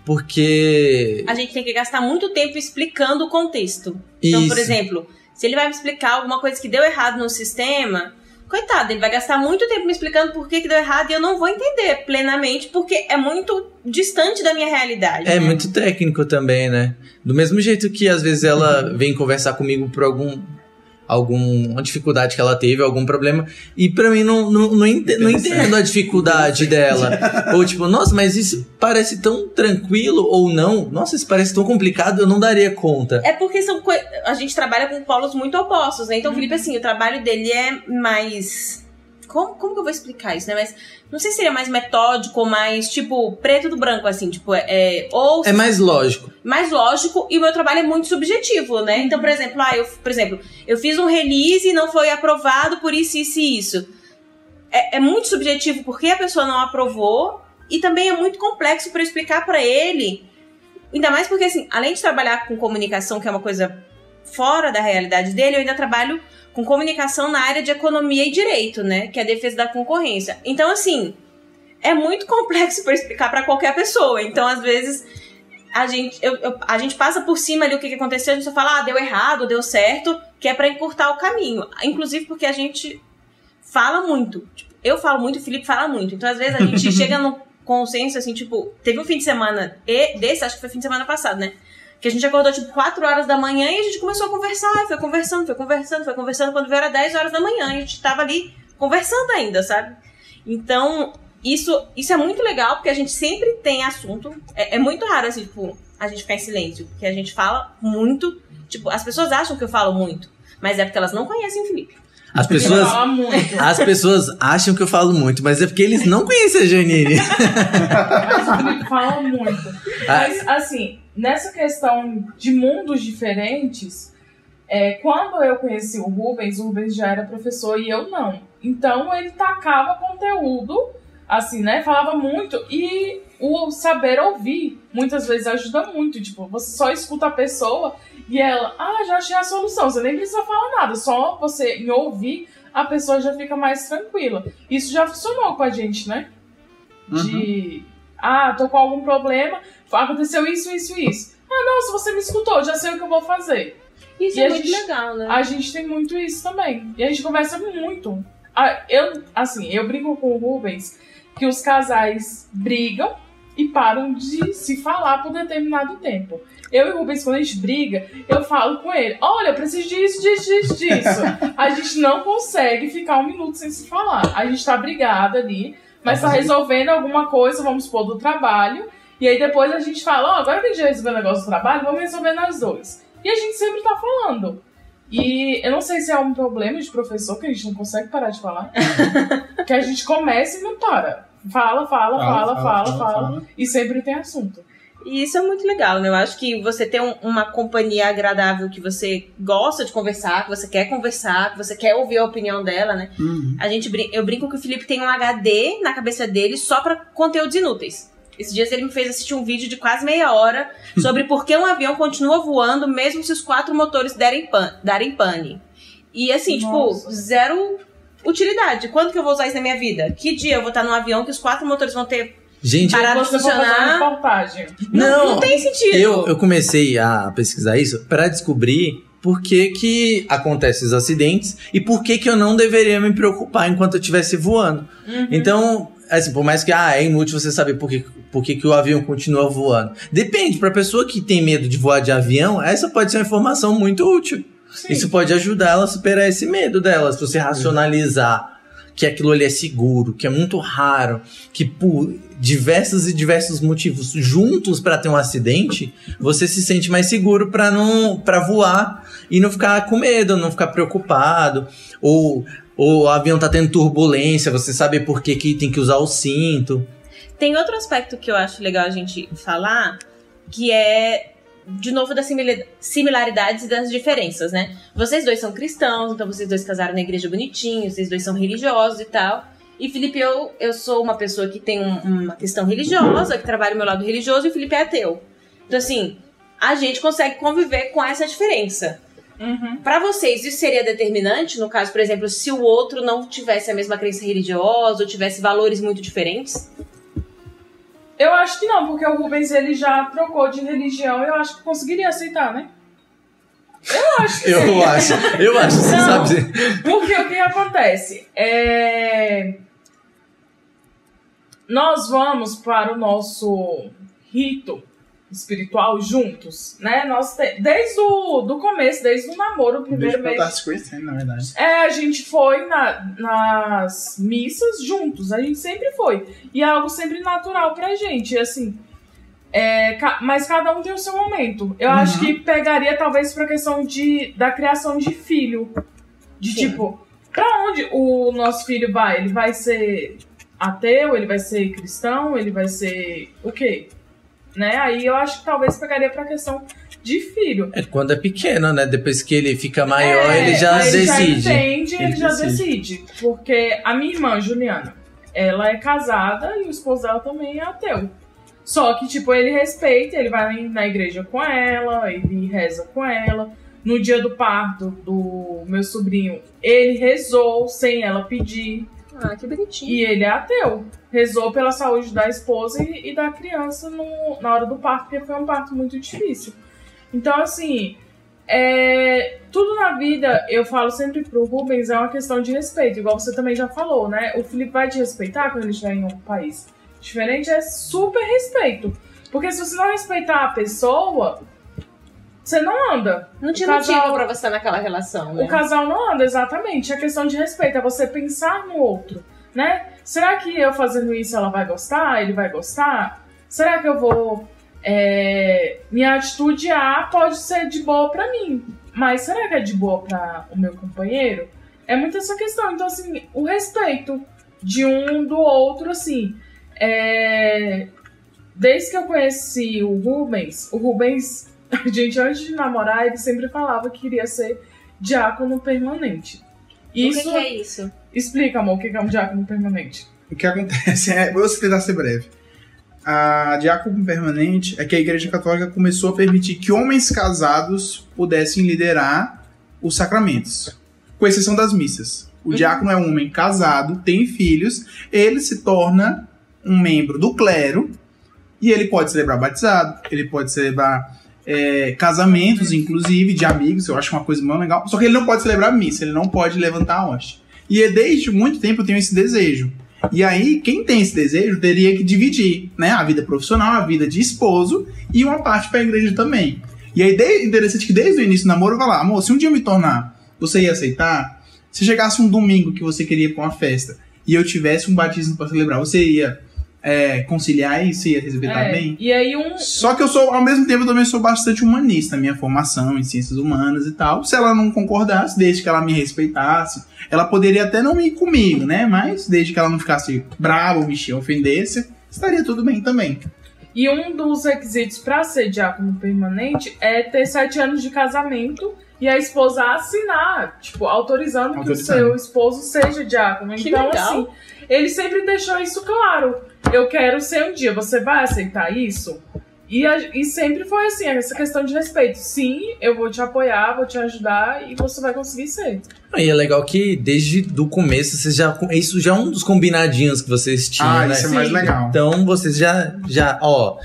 A: porque.
B: A gente tem que gastar muito tempo explicando o contexto. Então, por
A: Isso.
B: exemplo, se ele vai me explicar alguma coisa que deu errado no sistema, coitado, ele vai gastar muito tempo me explicando por que, que deu errado e eu não vou entender plenamente, porque é muito distante da minha realidade.
A: É
B: né?
A: muito técnico também, né? Do mesmo jeito que às vezes ela vem conversar comigo por algum alguma dificuldade que ela teve, algum problema, e pra mim não, não, não, ente- não entendo a dificuldade dela. Ou tipo, nossa, mas isso parece tão tranquilo ou não? Nossa, isso parece tão complicado, eu não daria conta.
B: É porque são coi- a gente trabalha com polos muito opostos, né? Então, o Felipe, assim, o trabalho dele é mais. Como, como que eu vou explicar isso, né? Mas não sei se seria mais metódico ou mais, tipo, preto do branco, assim, tipo, é. é- ou
A: É mais lógico.
B: mais lógico e o meu trabalho é muito subjetivo, né? Então, por exemplo, ah, eu, por exemplo, eu fiz um release e não foi aprovado por isso, isso e isso. É, é muito subjetivo porque a pessoa não aprovou e também é muito complexo para explicar para ele Ainda mais porque, assim, além de trabalhar com comunicação, que é uma coisa fora da realidade dele, eu ainda trabalho com comunicação na área de economia e direito, né? Que é a defesa da concorrência. Então, assim, é muito complexo para explicar para qualquer pessoa. Então, às vezes, a gente, eu, eu- a gente passa por cima ali o que, que aconteceu, a gente só fala, ah, deu errado, deu certo, que é para encurtar o caminho. Inclusive porque a gente fala muito. Tipo, eu falo muito, o Felipe fala muito. Então, às vezes, a gente chega num consenso, assim, tipo, teve um fim de semana, e desse, acho que foi fim de semana passado, né? Que a gente acordou, tipo, 4 horas da manhã e a gente começou a conversar, foi conversando, foi conversando, foi conversando. Quando veio era 10 horas da manhã, a gente tava ali conversando ainda, sabe? Então, isso, isso é muito legal, porque a gente sempre tem assunto. É, é muito raro, assim, tipo, a gente ficar em silêncio, porque a gente fala muito. Tipo, as pessoas acham que eu falo muito, mas é porque elas não conhecem o Felipe.
A: As pessoas,
C: fala muito.
A: as pessoas acham que eu falo muito, mas é porque eles não conhecem a Janine.
C: Mas o Felipe fala muito.
A: Ah.
C: Mas, assim, nessa questão de mundos diferentes, é, quando eu conheci o Rubens, o Rubens já era professor e eu não. Então ele tacava conteúdo, assim, né? Falava muito e o saber ouvir muitas vezes ajuda muito. Tipo, você só escuta a pessoa e ela, ah, já achei a solução. Você nem precisa falar nada, só você em ouvir a pessoa já fica mais tranquila. Isso já funcionou com a gente, né? de ah, tô com algum problema, aconteceu isso, isso, isso. Ah, não, se você me escutou, já sei o que eu vou fazer.
B: Isso
C: E
B: é muito
C: gente-
B: legal, né?
C: A gente tem muito isso também. E a gente conversa muito. Ah, eu, assim, eu brinco com o Rubens que os casais brigam e param de se falar por determinado tempo. Eu e o Rubens, quando a gente briga, eu falo com ele: olha, eu preciso disso, disso, disso, disso. A gente não consegue ficar um minuto sem se falar. A gente tá brigada ali, mas tá resolvendo alguma coisa, vamos supor, do trabalho. E aí depois a gente fala: ó, agora que a gente já resolveu o negócio do trabalho, vamos resolver nós dois. E a gente sempre tá falando. E eu não sei se é um problema de professor que a gente não consegue parar de falar. que a gente começa e não para. Fala, fala, fala, fala, fala, E sempre tem assunto.
B: E isso é muito legal, né? Eu acho que você ter um- uma companhia agradável que você gosta de conversar, que você quer conversar, que você quer ouvir a opinião dela, né?
D: Uhum.
B: A gente, brin- eu brinco que o Felipe tem um HD na cabeça dele só pra conteúdos inúteis. Esses dias ele me fez assistir um vídeo de quase meia hora sobre por que um avião continua voando mesmo se os quatro motores derem, pan, darem pane. E assim,
C: Nossa.
B: tipo, zero utilidade. Quando que eu vou usar isso na minha vida? Que dia eu vou estar num avião que os quatro motores vão ter.
A: Gente,
B: Parar de funcionar.
C: reportagem.
B: Não,
A: Não.
B: não tem sentido.
A: eu, eu comecei a pesquisar isso pra descobrir por que, que acontecem os acidentes e por que, que eu não deveria me preocupar enquanto eu estivesse voando.
B: Uhum.
A: Então, assim, por mais que ah, é inútil você saber por que, por que, que o avião continua voando. Depende, pra pessoa que tem medo de voar de avião, essa pode ser uma informação muito útil.
C: Sim.
A: Isso pode ajudar ela a superar esse medo dela. Se você racionalizar que aquilo ali é seguro, que é muito raro, que por diversos e diversos motivos juntos para ter um acidente, você se sente mais seguro para não para voar e não ficar com medo, não ficar preocupado, ou ou o avião tá tendo turbulência, você sabe por que, que tem que usar o cinto.
B: Tem outro aspecto que eu acho legal a gente falar, que é, de novo, das simila- similaridades e das diferenças, né? Vocês dois são cristãos, então vocês dois casaram na igreja bonitinho, vocês dois são religiosos e tal. E Felipe, eu, eu sou uma pessoa que tem um- uma questão religiosa, que trabalha o meu lado religioso, e o Felipe é ateu. Então, assim, a gente consegue conviver com essa diferença.
C: Uhum.
B: Pra vocês, isso seria determinante? No caso, por exemplo, se o outro não tivesse a mesma crença religiosa ou tivesse valores muito diferentes?
C: Eu acho que não, porque o Rubens ele já trocou de religião eu acho que conseguiria aceitar, né? Eu acho que sim.
A: Eu acho, eu acho, você
C: Não.
A: sabe.
C: Porque o que acontece? É... Nós vamos para o nosso rito espiritual juntos, né? Nós te- Desde o do começo, desde o namoro, o primeiro mês.
D: se conhecendo, na verdade.
C: É, a gente foi na- nas missas juntos, a gente sempre foi. E é algo sempre natural pra gente, e assim. é, ca- mas cada um tem o seu momento. Eu
D: Uhum.
C: acho que pegaria talvez pra questão de, da criação de filho. De
B: Sim.
C: tipo, pra onde o nosso filho vai? Ele vai ser ateu? Ele vai ser cristão? Ele vai ser o quê? Né? Aí eu acho que talvez pegaria pra questão de filho.
A: É quando é pequeno, né? Depois que ele fica maior,
C: É,
A: ele já
C: ele
A: decide.
C: já entende, ele,
D: Ele
C: já
D: decide.
C: decide. Porque a minha irmã, Juliana, ela é casada e o esposo dela também é ateu. Só que, tipo, ele respeita, ele vai na igreja com ela, ele reza com ela. No dia do parto do meu sobrinho, ele rezou sem ela pedir.
B: Ah, que bonitinho.
C: E ele é ateu. Rezou pela saúde da esposa e, e da criança no- na hora do parto, porque foi um parto muito difícil. Então, assim, é, tudo na vida, eu falo sempre pro Rubens, é uma questão de respeito, igual você também já falou, né? O Felipe vai te respeitar quando ele estiver em outro país. Diferente é super respeito. Porque se você não respeitar a pessoa, você não anda.
B: Não tinha
C: O casal-
B: motivo pra você estar naquela relação, né?
C: O casal não anda, exatamente. É questão de respeito, é você pensar no outro, né? Será que eu fazendo isso ela vai gostar? Ele vai gostar? Será que eu vou. é, Minha atitude A pode ser de boa pra mim, mas será que é de boa pra o meu companheiro? É muito essa questão. Então, assim, o respeito de um do outro, assim. é, Desde que eu conheci o Rubens, o Rubens, a gente, antes de namorar, ele sempre falava que queria ser diácono permanente.
B: O que,
C: Isso.
B: que é isso?
C: Explica, amor, o que é um diácono permanente.
D: O que acontece é, vou tentar ser breve. A diácono permanente é que a Igreja Católica começou a permitir que homens casados pudessem liderar os sacramentos, com exceção das missas. O diácono é um homem casado, tem filhos, ele se torna um membro do clero e ele pode celebrar batizado, ele pode celebrar é, casamentos, inclusive, de amigos, eu acho uma coisa muito legal. Só que ele não pode celebrar missa, ele não pode levantar a hóstia. E é desde muito tempo eu tenho esse desejo. E aí, quem tem esse desejo teria que dividir, né? A vida profissional, a vida de esposo e uma parte para a igreja também. E aí, interessante que desde o início do namoro eu falar, amor, se um dia eu me tornar, você ia aceitar? Se chegasse um domingo que você queria ir pra uma festa e eu tivesse um batismo para celebrar, você ia é, conciliar isso? Ia respeitar
C: É,
D: bem?
C: E aí um.
D: Só que eu sou, ao mesmo tempo, eu também sou bastante humanista, minha formação em ciências humanas e tal. Se ela não concordasse, desde que ela me respeitasse, ela poderia até não ir comigo, né? Mas desde que ela não ficasse brava, ou mexer, ofendesse, estaria tudo bem também.
C: E um dos requisitos para ser diácono permanente é ter sete anos de casamento e a esposa assinar, tipo, autorizando, que o
D: Autorizando.
C: seu esposo seja diácono.
B: Que
C: então,
B: legal.
C: assim, ele sempre deixou isso claro. Eu quero ser um dia, você vai aceitar isso? E, a- e sempre foi assim, essa questão de respeito. Sim, eu vou te apoiar, vou te ajudar e você vai conseguir ser.
A: E é legal que desde do começo vocês já. Isso já é um dos combinadinhos que vocês tinham,
D: ah,
A: né?
D: isso é mais
C: Sim.
D: legal.
A: Então vocês já, já, ó,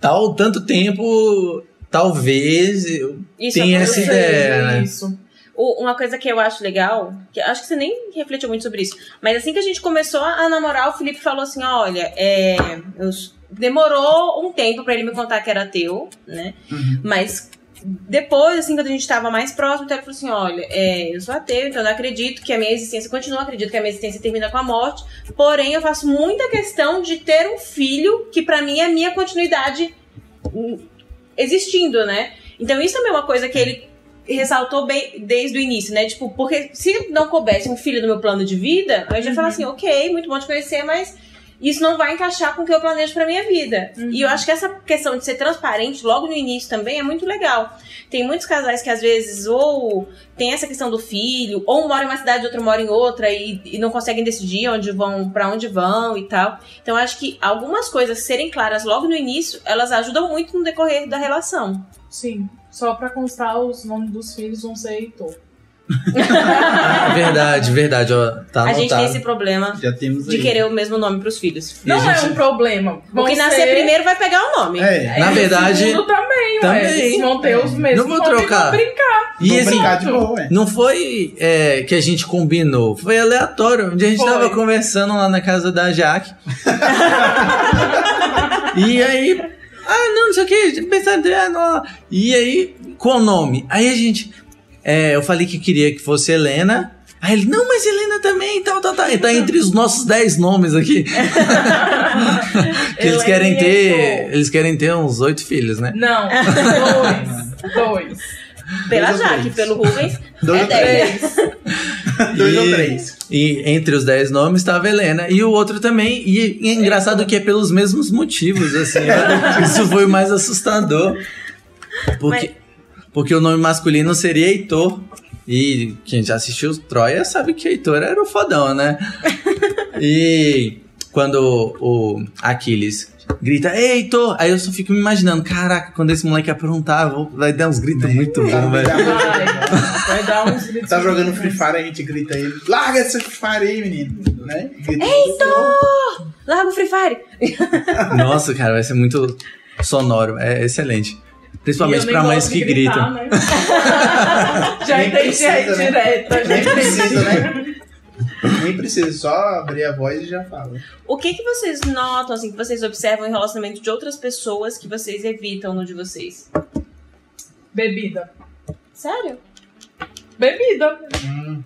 A: tal tanto tempo, talvez eu
B: Isso
A: Tem
B: é
A: essa ideia,
C: é
A: né?
C: Isso.
B: Uma coisa que eu acho legal, que acho que você nem refletiu muito sobre isso, mas assim que a gente começou a namorar, o Felipe falou assim: olha, é, eu demorou um tempo pra ele me contar que era ateu, né?
D: Uhum.
B: Mas depois, assim, quando a gente tava mais próximo, então ele falou assim: olha, é, eu sou ateu, então eu não acredito que a minha existência continua, acredito que a minha existência termina com a morte, porém eu faço muita questão de ter um filho que pra mim é a minha continuidade hum, existindo, né? Então isso também é uma coisa que ele ressaltou bem desde o início, né? Tipo, porque se não coubesse um filho no meu plano de vida, eu já ia falar assim, ok, muito bom te conhecer, mas isso não vai encaixar com o que eu planejo pra minha vida. E eu acho que essa questão de ser transparente logo no início também é muito legal. Tem muitos casais que às vezes ou tem essa questão do filho, ou um mora em uma cidade, outro mora em outra e, e não conseguem decidir onde vão, para onde vão e tal. Então eu acho que algumas coisas serem claras logo no início, elas ajudam muito no decorrer da relação.
C: Sim. Só pra constar, os nomes dos filhos vão ser Heitor.
A: Verdade, verdade, ó. Tá
B: a gente tem esse problema
D: Já temos
B: de querer o mesmo nome pros filhos.
A: E
C: Não é
A: gente-
C: um problema.
B: O
C: Vão
B: que nascer
C: ser-
B: primeiro vai pegar o nome.
D: É,
A: Na
C: E o
A: verdade-
C: segundo também,
A: Também.
C: Ué, eles vão ter os mesmos
A: Não vou trocar.
C: brincar.
A: E
D: vamos
A: assim,
D: brincar de boa, é.
A: não foi é, que a gente combinou, foi aleatório. Um dia a gente
C: Foi.
A: tava conversando lá na casa da Jaque. e aí, ah, não, não sei o que, pensando, ah. E aí, qual o nome? Aí a gente, é, eu falei que queria que fosse Helena. Aí ele, não, mas Helena também, tal, tal, tal. E tá entre os nossos 10 nomes aqui. que eles querem ter. Eles querem ter uns oito filhos, né?
C: Não, dois. Dois.
B: Pela Jaque, pelo Rubens,
D: Dois
B: é
D: ou três.
B: 10.
D: Dois
A: E-
D: ou três.
A: E entre os 10 nomes estava Helena. E o outro também. E, e é engraçado que é pelos mesmos motivos, assim. né? Isso foi o mais assustador. Porque, porque o nome masculino seria Heitor. E quem já assistiu Troia sabe que Heitor era o fodão, né? E quando o Aquiles grita, ei, tô. Aí eu só fico me imaginando, caraca, quando esse moleque aprontar, vou- vai dar uns gritos muito bons, velho.
C: Vai, vai dar uns gritos.
D: Tá jogando Free Fire, a gente grita ele. Larga esse Free Fire aí, menino. Né? Grita.
B: Larga o Free Fire.
A: Nossa, cara, vai ser muito sonoro. É excelente. Principalmente pra mães que
C: gritar,
A: gritam.
C: né? Já entendi a
D: precisa, né?
C: indireta.
D: Nem precisa, né? Nem precisa, só abrir a voz e já fala.
B: O que que vocês notam, assim, que vocês observam em relacionamento de outras pessoas que vocês evitam no de vocês?
C: Bebida.
B: Sério?
C: Bebida.
D: Hum,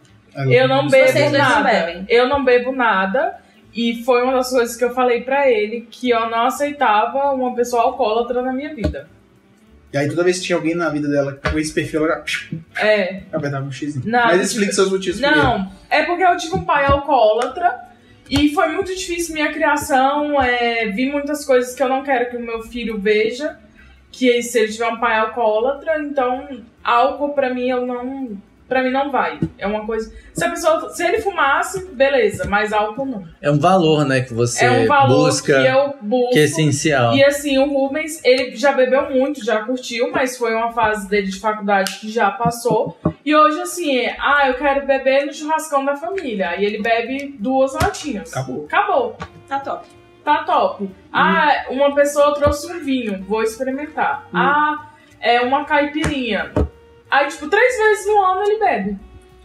C: Eu não
B: Vocês
C: bebo
B: não
C: nada.
B: bebem?
C: Eu não bebo nada. E foi uma das coisas que eu falei pra ele que eu não aceitava uma pessoa alcoólatra na minha vida.
D: E aí toda vez que tinha alguém na vida dela com esse perfil, ela
C: É.
D: apertava um X.
C: Não,
D: Mas explique seus motivos.
C: Não, é porque eu tive um pai alcoólatra e foi muito difícil minha criação. É, vi muitas coisas que eu não quero que o meu filho veja. Que se ele tiver um pai alcoólatra, então álcool pra mim eu não. Pra mim não vai. É uma coisa. Se a pessoa. Se ele fumasse, beleza, mas álcool não.
A: É um valor, né, que você
C: é um valor
A: busca,
C: que eu busco.
A: que é essencial.
C: E assim, o Rubens, ele já bebeu muito, já curtiu, mas foi uma fase dele de faculdade que já passou. E hoje, assim, é, ah, eu quero beber no churrascão da família. Aí ele bebe duas latinhas.
D: Acabou.
C: Acabou.
B: Tá top.
C: Tá top. Ah, uma pessoa trouxe um vinho, vou experimentar. Ah, é uma caipirinha. Aí, tipo, três vezes no ano ele bebe.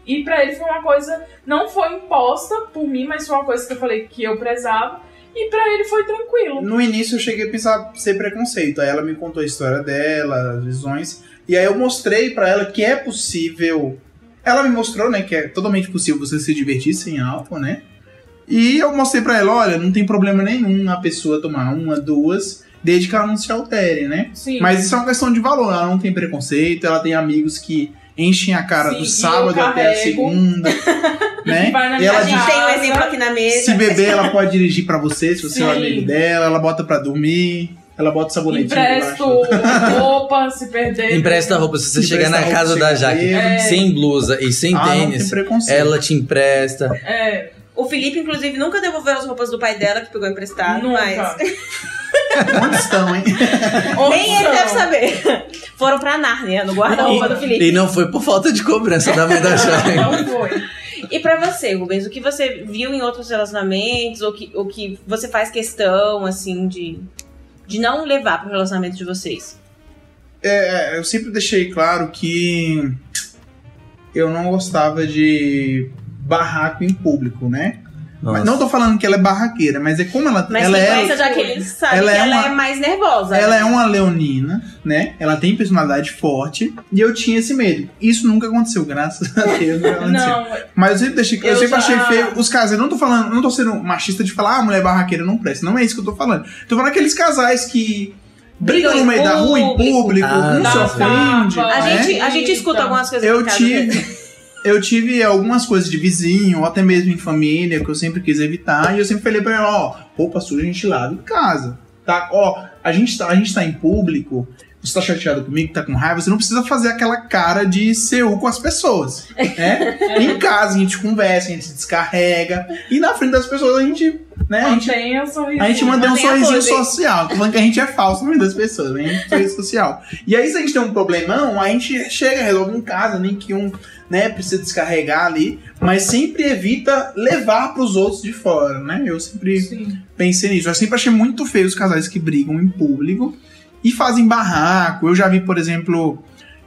C: E pra ele foi uma coisa, não foi imposta por mim, mas foi uma coisa que eu falei que eu prezava. E pra ele foi tranquilo.
D: No início eu cheguei a pensar ser preconceito. Aí ela me contou a história dela, as visões. E aí eu mostrei pra ela que é possível. Ela me mostrou, né, que é totalmente possível você se divertir sem álcool, né? E eu mostrei pra ela, olha, não tem problema nenhum a pessoa tomar uma, duas, desde que ela não se altere, né?
C: Sim.
D: Mas isso é uma questão de valor. Ela não tem preconceito, ela tem amigos que enchem a cara
C: Sim,
D: do sábado até a segunda, né? E ela
B: A
C: minha
B: gente
D: diz,
B: tem um exemplo aqui na mesa.
D: se beber, ela pode dirigir pra você, se você é o
C: Sim.
D: amigo dela, ela bota pra dormir, ela bota sabonetinho
C: Empresto
D: debaixo.
C: roupa, se perder.
A: Empresta a roupa. Se você
D: Empresta
A: chegar na casa da. Jaque
C: É.
A: sem blusa e sem
D: Ah,
A: tênis, ela te empresta.
C: É,
B: O Felipe, inclusive, nunca devolveu as roupas do pai dela, que pegou emprestado,
C: nunca.
B: mas.
D: Onde estão, hein?
B: Nem ele deve saber. Foram pra Nárnia, no guarda-roupa do Felipe.
A: E não foi por falta de cobrança da mãe da.
C: Não foi.
B: E pra você, Rubens, o que você viu em outros relacionamentos, ou que, ou que você faz questão, assim, de, de não levar pro relacionamento de vocês?
D: É, eu sempre deixei claro que eu não gostava de barraco em público, né? Mas não tô falando que ela é barraqueira, mas é como ela,
B: Mas
D: ela é.
B: a Jaqueline sabe
D: ela
B: que
D: é
B: ela
D: uma-
B: é mais nervosa.
D: Ela
B: né?
D: é uma leonina, né? Ela tem personalidade forte e eu tinha esse medo. Isso nunca aconteceu, graças a Deus. Não, aconteceu.
C: Não,
D: Mas eu sempre deixei, eu,
C: Eu
D: sempre
C: já-
D: achei feio os casais. Eu não tô falando, não tô sendo machista de falar, ah, mulher barraqueira não presta. Não é isso que eu tô falando. Tô falando aqueles casais que brigam no meio da rua, em
B: público.
A: Ah,
D: um se
A: um
D: ofende.
B: A
D: né?
B: gente, a gente escuta
C: Então,
B: algumas coisas
D: Eu
B: em casa
D: tive. Eu tive algumas coisas de vizinho, ou até mesmo em família, que eu sempre quis evitar. E eu sempre falei pra ela, ó, roupa suja a gente lava em casa. Tá? Ó, a gente tá, a gente tá em público, você tá chateado comigo, tá com raiva, você não precisa fazer aquela cara de seu com as pessoas. Né? em casa a gente conversa, a gente se descarrega. E na frente das pessoas a gente. Né, a gente
C: sorriso.
D: a gente mantém um sorrisinho social. Tô falando que a gente é falso no meio das pessoas, né? A gente é um sorriso social. E aí, se a gente tem um problemão, a gente chega, resolve em casa, nem que um né, precisa descarregar ali, mas sempre evita levar pros outros de fora, né? Eu sempre
C: Sim.
D: pensei nisso. Eu sempre achei muito feio os casais que brigam em público e fazem barraco. Eu já vi, por exemplo,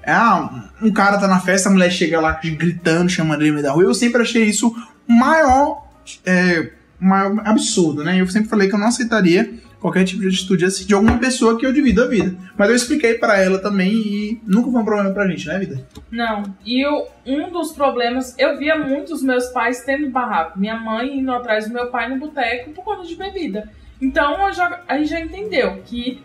D: ah, um cara tá na festa, a mulher chega lá gritando, chamando ele da rua. Eu sempre achei isso maior, é, maior absurdo, né? Eu sempre falei que eu não aceitaria qualquer tipo de atitude assim de alguma pessoa que eu divido a vida. Mas eu expliquei pra ela também e nunca foi um problema pra gente, né, vida?
C: Não. E o- um dos problemas, eu via muito os meus pais tendo barraco. Minha mãe indo atrás do meu pai no boteco por conta de bebida. Então eu já- a gente já entendeu que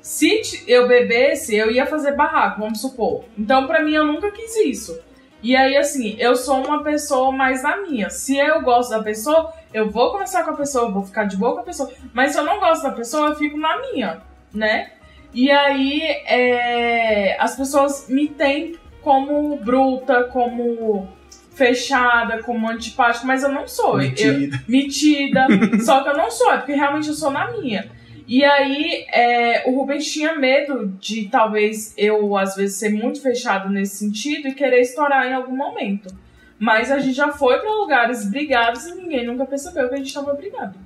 C: se eu bebesse, eu ia fazer barraco, vamos supor. Então pra mim eu nunca quis isso. E aí, assim, eu sou uma pessoa mais na minha. Se eu gosto da pessoa, eu vou conversar com a pessoa, eu vou ficar de boa com a pessoa. Mas se eu não gosto da pessoa, eu fico na minha, né? E aí, é, as pessoas me têm como bruta, como fechada, como antipática, mas eu não sou. Eu,
D: Metida.
C: metida. só que eu não sou, é porque realmente eu sou na minha. E aí, é, o Rubens tinha medo de talvez eu, às vezes, ser muito fechado nesse sentido e querer estourar em algum momento. Mas a gente já foi pra lugares brigados e ninguém nunca percebeu que a gente tava brigado.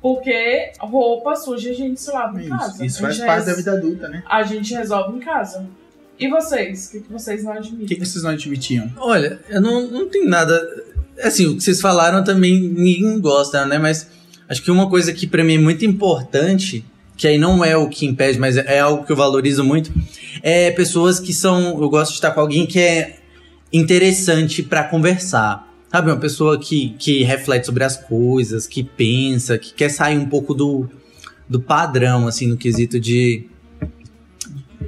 C: Porque roupa suja a gente se lava em casa.
D: Isso, faz parte da vida adulta, né?
C: A gente resolve em casa. E vocês? O que, que vocês não
D: O
C: admitem?
D: que, que vocês não admitiam?
A: Olha, eu não, não tenho nada. Assim, o que vocês falaram também ninguém gosta, né? Mas acho que uma coisa que pra mim é muito importante, que aí não é o que impede, mas é algo que eu valorizo muito, é pessoas que são. Eu gosto de estar com alguém que é interessante pra conversar. Sabe, uma pessoa que, que reflete sobre as coisas, que pensa, que quer sair um pouco do, do padrão, assim, no quesito de.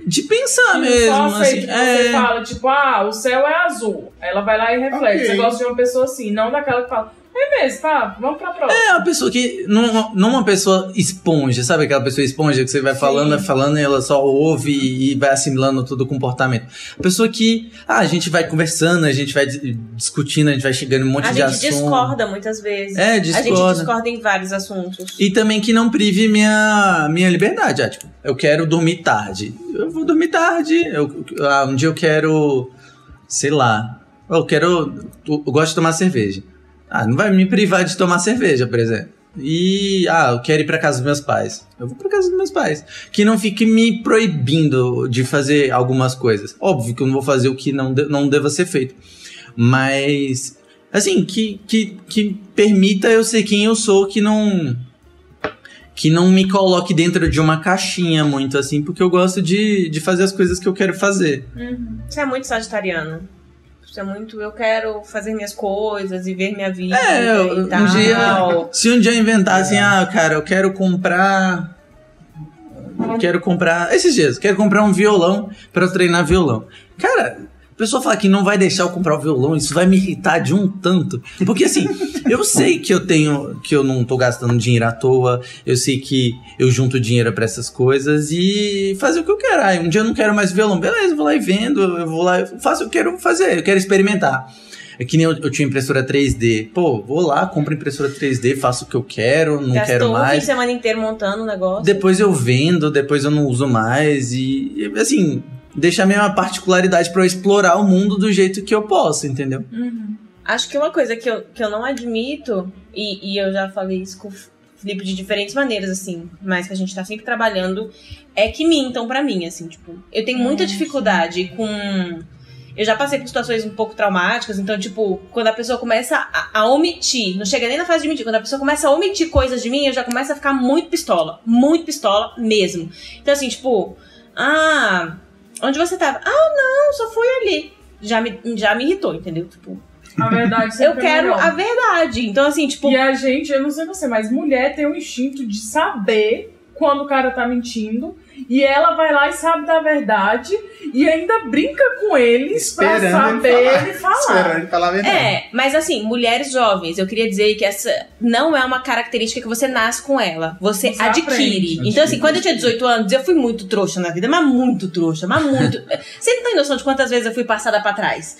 A: De pensar mesmo,
C: só
A: assim.
C: que você
A: é...
C: fala, tipo, ah, o céu é azul. Ela vai lá e reflete.
D: Ok.
C: Você gosta de uma pessoa assim, não daquela que fala, é mesmo, tá, vamos pra próxima.
A: É uma pessoa que. Não, não uma pessoa esponja, sabe aquela pessoa esponja que você vai
C: Sim.
A: falando, falando e ela só ouve e vai assimilando todo o comportamento. Pessoa que. Ah, a gente vai conversando, a gente vai dis- discutindo, a gente vai chegando em um monte
B: A
A: de
B: gente
A: assunto.
B: discorda muitas vezes.
A: É,
B: A gente
A: discorda.
B: discorda em vários assuntos.
A: E também que não prive minha, minha liberdade. Ah, tipo, eu quero dormir tarde. Eu vou dormir tarde. Eu, ah, um dia eu quero. Sei lá. Eu quero. Eu gosto de tomar cerveja. Ah, não vai me privar de tomar cerveja, por exemplo. E. Ah, eu quero ir pra casa dos meus pais. Eu vou pra casa dos meus pais. Que não fique me proibindo de fazer algumas coisas. Óbvio que eu não vou fazer o que não, de- não deva ser feito. Mas. Assim, que, que, que permita eu ser quem eu sou, que não que não me coloque dentro de uma caixinha muito assim, porque eu gosto de, de fazer as coisas que eu quero fazer.
B: Você é muito sagitariano. Você é muito, eu quero fazer minhas coisas e ver minha vida
A: É, um
B: tal.
A: dia, se um dia eu inventar assim, ah, cara, eu quero comprar eu quero comprar, esses dias, quero comprar um violão pra eu treinar violão. Cara, a pessoa fala que não vai deixar eu comprar o violão, isso vai me irritar de um tanto. Porque assim, eu sei que eu tenho, que eu não tô gastando dinheiro à toa, eu sei que eu junto dinheiro pra essas coisas e fazer o que eu quero. Um dia eu não quero mais violão, beleza, vou lá e vendo, eu vou lá, eu faço o que eu quero fazer, eu quero experimentar. É que nem eu, eu tinha impressora 3D. Pô, vou lá, compro impressora 3D, faço o que eu quero, não
B: Gastou
A: quero
B: um
A: mais.
B: de semana inteiro montando o negócio.
A: Depois eu vendo, depois eu não uso mais e, e, assim, deixar minha particularidade pra eu explorar o mundo do jeito que eu posso, entendeu?
B: Acho que uma coisa que eu, que eu não admito, e, e eu já falei isso com o Felipe de diferentes maneiras, assim, mas que a gente tá sempre trabalhando, é que mintam pra mim, assim, tipo, eu tenho muita dificuldade com. Eu já passei por situações um pouco traumáticas, então, tipo, quando a pessoa começa a, a omitir, não chega nem na fase de mentir, quando a pessoa começa a omitir coisas de mim, eu já começo a ficar muito pistola. Muito pistola mesmo. Então, assim, tipo, ah, onde você tava? Ah, não, só fui ali. Já me, já me irritou, entendeu? Tipo,
C: A verdade
B: eu
C: é
B: quero
C: melhor.
B: a verdade. Então, assim, tipo,
C: E a gente, eu não sei você, mas mulher tem o instinto de saber quando o cara tá mentindo. E ela vai lá e sabe da verdade. E ainda brinca com eles pra
D: Esperando
C: saber
D: ele falar.
C: ele falar.
D: Esperando ele falar a verdade.
B: É, mas assim, mulheres jovens, eu queria dizer que essa não é uma característica que você nasce com ela. Você,
C: Você
B: adquire.
C: aprende.
B: Então, assim, quando eu tinha 18 anos, eu fui muito trouxa na vida, mas muito trouxa, mas muito. você não tem noção de quantas vezes eu fui passada pra trás.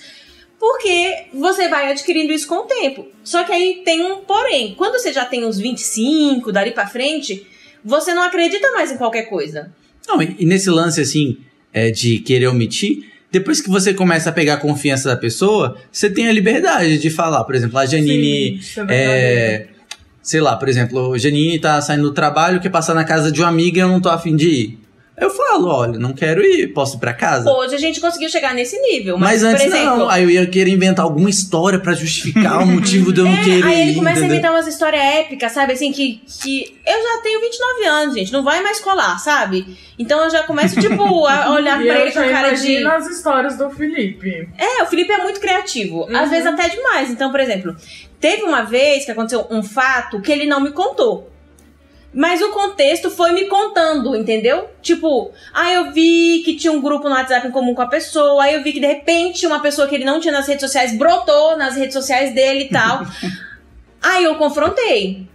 B: Porque você vai adquirindo isso com o tempo. Só que aí tem um porém. Quando você já tem uns 25, dali pra frente, você não acredita mais em qualquer coisa.
A: Não, e, nesse lance, assim, é, de querer omitir, depois que você começa a pegar a confiança da pessoa, você tem a liberdade de falar. Por exemplo, a Janine.
C: Sim, é.
A: É, sei lá, por exemplo, a Janine tá saindo do trabalho, quer passar na casa de uma amiga e eu não tô afim de ir. Eu falo, olha, não quero ir, posso ir pra casa?
B: Hoje a gente conseguiu chegar nesse nível.
A: Mas,
B: Mas,
A: antes
B: por exemplo,
A: não, aí eu ia querer inventar alguma história pra justificar o motivo de eu não
B: É,
A: querer
B: aí ele
A: ir,
B: começa a
A: entendeu?
B: inventar umas histórias épicas, sabe? Assim, que, que eu já tenho 29 anos, gente. Não vai mais colar, sabe? Então eu já começo, tipo, a olhar
C: E
B: pra
C: eu
B: ele com cara de.
C: as histórias do Felipe.
B: É, o Felipe é muito criativo.
C: Uhum.
B: Às vezes até demais. Então, por exemplo, teve uma vez que aconteceu um fato que ele não me contou. Mas o contexto foi me contando, entendeu? Tipo, ah, eu vi que tinha um grupo no WhatsApp em comum com a pessoa, aí eu vi que de repente uma pessoa que ele não tinha nas redes sociais brotou nas redes sociais dele e tal. aí eu confrontei.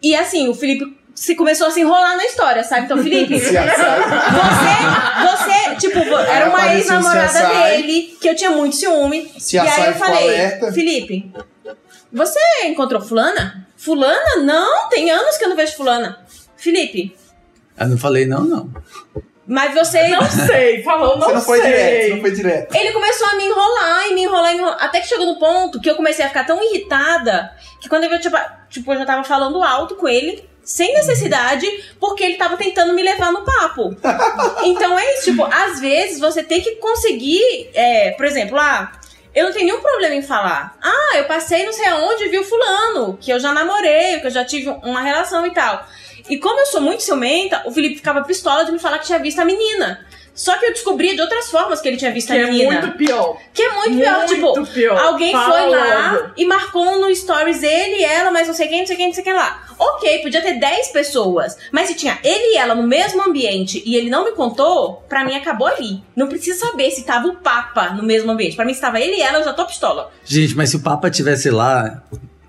B: E assim, o Felipe se começou a se enrolar na história, sabe? Então, Felipe, você, você, tipo, era uma ex-namorada dele, que eu tinha muito ciúme.
D: Se
B: e aí eu falei,
D: alerta.
B: Felipe, você encontrou fulana? Fulana? Não, tem anos que eu não vejo fulana. Felipe,
A: Eu não falei não, não.
B: Mas você.
C: Não sei, falou, não,
D: Você não foi
C: sei.
D: direto, você não foi direto.
B: Ele começou a me enrolar e me enrolar, e me enrolar. Até que chegou no ponto que eu comecei a ficar tão irritada que quando eu, tipo, tipo, eu já tava falando alto com ele, sem necessidade, porque ele tava tentando me levar no papo. Então é isso, tipo, às vezes você tem que conseguir, é, por exemplo, ah, eu não tenho nenhum problema em falar. Ah, eu passei não sei aonde e vi o fulano, que eu já namorei, que eu já tive uma relação e tal. E como eu sou muito ciumenta, o Felipe ficava pistola de me falar que tinha visto a menina. Só que eu descobri de outras formas que ele tinha visto
C: Que
B: a
C: é
B: menina.
C: muito pior.
B: Que é muito, pior,
C: Muito
B: tipo,
C: pior.
B: alguém
C: Fala
B: foi lá
C: logo.
B: Stories ele e ela, mas não sei quem, não sei quem, não sei quem lá. Ok, podia ter 10 pessoas, mas se tinha ele e ela no mesmo ambiente e ele não me contou, pra mim acabou ali. Não precisa saber se tava o Papa no mesmo ambiente. Pra mim, se tava ele e ela, eu já tô pistola.
A: Gente, mas se o Papa tivesse lá,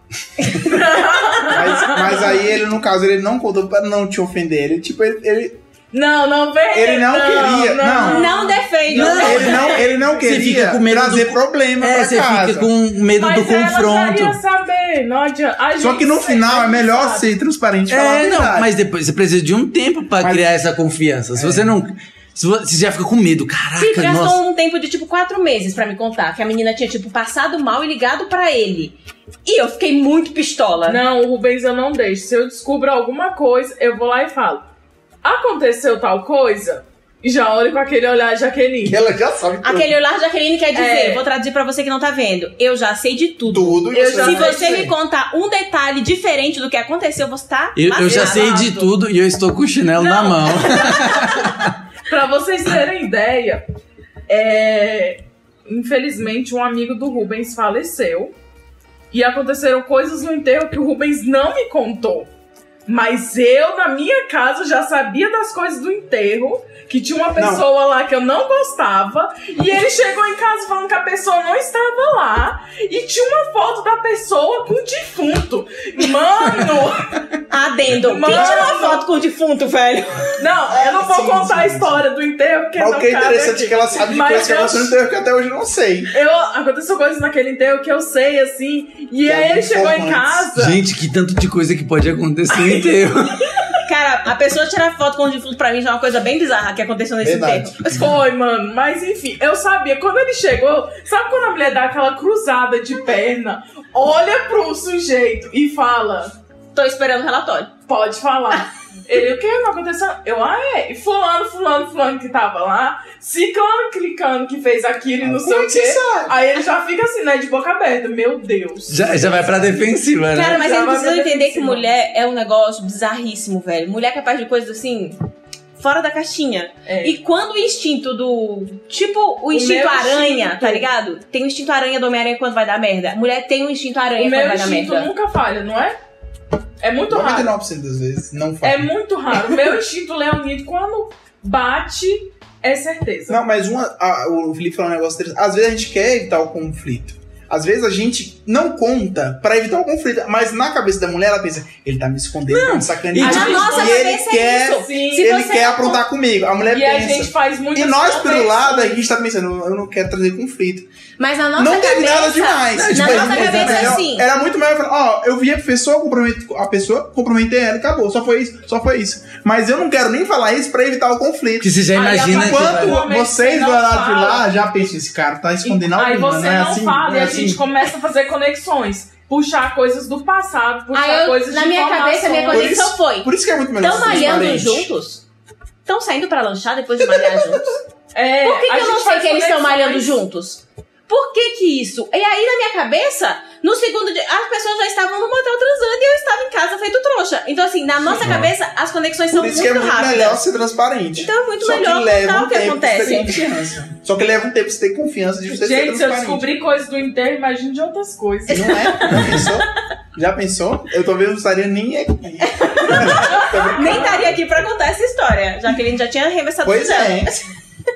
D: Mas, mas aí ele, no caso, ele não contou pra não te ofender. Ele, tipo, ele, ele,
C: Não, não vem.
D: Ele não queria, não.
B: Não defende.
A: Não.
D: ele não, ele não
A: Você
D: queria
A: fica com medo
D: trazer
A: do-
D: problema
A: é,
D: pra
A: você
D: casa.
A: fica com medo
C: Mas
A: do
C: ela já
A: confronto.
C: ia saber, não adianta.
D: Só que no final é melhor
C: sabe.
D: ser transparente e falar a
A: É, não,
D: verdade.
A: mas depois você precisa de um tempo pra
D: Mas-
A: criar essa confiança. Se você não. Se vo- você já fica com medo, caraca,
B: Felipe gastou
A: nossa.
B: um tempo de tipo quatro meses pra me contar que a menina tinha tipo passado mal e ligado pra ele. E eu fiquei muito pistola.
C: Não, o Rubens eu não deixo. Se eu descubro alguma coisa, eu vou lá e falo. Aconteceu tal coisa? E já olho com aquele olhar Jaqueline.
D: E ela já sabe tudo.
B: Aquele olhar de Jaqueline quer dizer,
C: É.
B: vou traduzir pra você que não tá vendo. Eu já sei de tudo.
D: tudo. e
C: Eu já
B: Se
C: sei
B: você me
D: sei.
B: contar um detalhe diferente do que aconteceu, você tá
A: Eu, eu já sei de tudo e eu estou com o chinelo na
C: Não.
A: mão.
C: Pra vocês terem ideia, é, infelizmente um amigo do Rubens faleceu. E aconteceram coisas no enterro que o Rubens não me contou. Mas eu, na minha casa, já sabia das coisas do enterro. Que tinha uma pessoa lá que eu não gostava. E ele chegou em casa falando que a pessoa não estava lá. E tinha uma foto da pessoa com o defunto. Mano!
B: Adendo.
C: Mano.
B: Quem tirou a foto com o defunto, velho?
C: Não, eu não vou
D: Sim,
C: contar a
D: sim, sim.
C: história do enterro, porque
D: Mas
C: não
D: o que é interessante
C: aqui.
D: é que ela sabe de coisas que
C: eu-
D: aconteceu no teu que até hoje eu não sei.
C: Eu, aconteceu coisas naquele enterro que eu sei, assim. E
D: Que
C: aí
D: é
C: ele chegou em casa.
A: Gente, que tanto de coisa que pode acontecer no enterro.
B: Cara, a pessoa tirar foto com o defunto pra mim já é uma coisa bem bizarra que aconteceu nesse
D: Verdade.
B: enterro.
C: Foi, mano. Mas enfim, eu sabia. Quando ele chegou, sabe quando a mulher dá aquela cruzada de perna, olha pro sujeito e fala:
B: Tô esperando o relatório.
C: pode falar. Ele, o que não aconteceu? Eu, ah, é. E fulano, fulano, fulano que tava lá, ciclano, clicando, que fez aquilo e não sei o
D: é
C: quê.
D: sabe?
C: Aí ele já fica assim, né, de boca aberta. Meu Deus.
A: Já, já vai pra defensiva, né?
B: Cara, mas
C: Já
B: eles
C: vai
B: precisam
C: pra
B: entender que
C: defensiva.
B: mulher é um negócio bizarríssimo, velho. Mulher é capaz de coisas assim. Fora da caixinha.
C: É.
B: E quando o instinto do. Tipo, o instinto
C: meu
B: aranha,
C: instinto.
B: tá ligado? Tem o instinto aranha do Homem-Aranha quando vai dar merda. Mulher tem o instinto aranha
C: o
B: quando
C: meu
B: vai dar
C: instinto
B: merda.
C: nunca falha, não é? É muito raro.
D: 99% das vezes não faz.
C: É muito raro. Meu instinto leonino, quando bate, é certeza.
D: Não, mas uma, a- o Felipe falou um negócio interessante. Às vezes a gente quer evitar o conflito. Às vezes a gente não conta pra evitar o conflito, mas na cabeça da mulher ela pensa, ele tá me escondendo, tá me sacaneando.
A: e
B: nossa
D: e ele
B: cabeça
D: quer,
B: é
D: ele quer
B: não
D: aprontar comigo. A mulher
C: E a
D: pensa.
C: gente faz muito
D: E nós, pelo lado, a gente tá pensando, eu não quero trazer conflito.
B: Mas na nossa
D: não teve
B: cabeça.
D: nada demais.
B: Na
D: Tipo,
B: nossa
D: era-
B: cabeça é
D: era-
B: assim.
D: Era muito melhor falar, ó, eu vi a pessoa comprometer, a pessoa comprometer ela, acabou. Só foi isso, só foi isso. Mas eu não quero nem falar isso pra evitar o conflito.
A: Porque você já imagina que.
C: Enquanto-
D: vocês do lado de lá já pensam, esse cara tá escondendo
C: Aí
D: alguma,
C: você
D: não é assim?
C: fala
D: não é
C: a
D: assim?
C: Gente começa a fazer conexões. Puxar coisas do passado, puxar
B: Aí eu,
C: coisas
B: na
C: de
B: minha cabeça, a minha.
D: Por
B: conexão foi.
D: Por isso que é muito melhor
B: Estão malhando juntos? Estão saindo pra lanchar depois de malhar juntos?
C: É,
B: Por que, que eu não sei que eles estão malhando juntos? Por que que isso? E aí, na minha cabeça, no segundo dia, as pessoas já estavam no motel transando e eu estava em casa feito trouxa. Então, assim, na nossa cabeça, as conexões são
D: Por isso
B: muito,
D: que é muito
B: rápidas.
D: melhor ser transparente.
B: Então é muito
D: Só
B: melhor contar
D: um
B: o que acontece.
D: Só que leva um tempo pra você ter confiança de você ser
C: Gente, se eu descobrir coisas do enterro, imagine de outras coisas.
D: Não é? Já pensou? Já pensou? Eu talvez não estaria nem aqui.
B: Nem estaria aqui pra contar essa história, já que ele já tinha arremessado
D: Pois
B: o
D: é.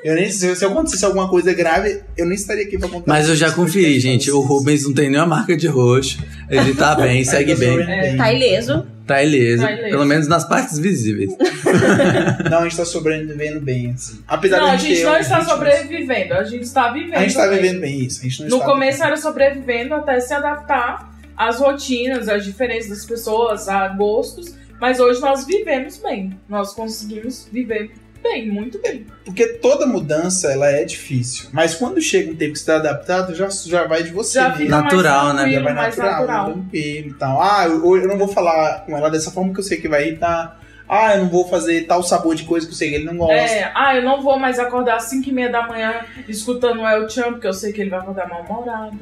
D: Eu nem, se, se acontecesse alguma coisa grave, eu nem estaria aqui pra contar.
A: Mas eu já conferi, gente. O Rubens não tem nenhuma marca de roxo. Ele tá bem, segue bem.
C: É,
B: Tá ileso.
A: Tá ileso.
C: Tá ileso.
A: Pelo menos nas partes visíveis.
D: Não, a gente tá sobrevivendo bem, assim. Apesar
C: Não,
D: de
C: a gente não está sobrevivendo, a gente está vivendo.
D: A gente tá
C: bem.
D: vivendo bem isso. A gente não
C: No
D: está
C: começo era sobrevivendo até se adaptar às rotinas, às diferenças das pessoas, a gostos. Mas hoje nós vivemos bem. Nós conseguimos viver bem, muito bem.
D: Porque toda mudança, ela é difícil. Mas quando chega um tempo que você tá adaptado, já, já vai de você
C: Já fica
A: Natural,
C: mais
A: né?
D: Já vai
C: mais
D: natural,
C: natural.
D: tranquilo e tal. Ah, eu, eu não vou falar com ela dessa forma que eu sei que vai irritar. Ah, eu não vou fazer tal sabor de coisa que eu sei que ele não gosta.
C: É, ah, eu não vou mais acordar às 5 e meia da manhã escutando o El Chan, porque eu sei que ele vai acordar mal-humorado.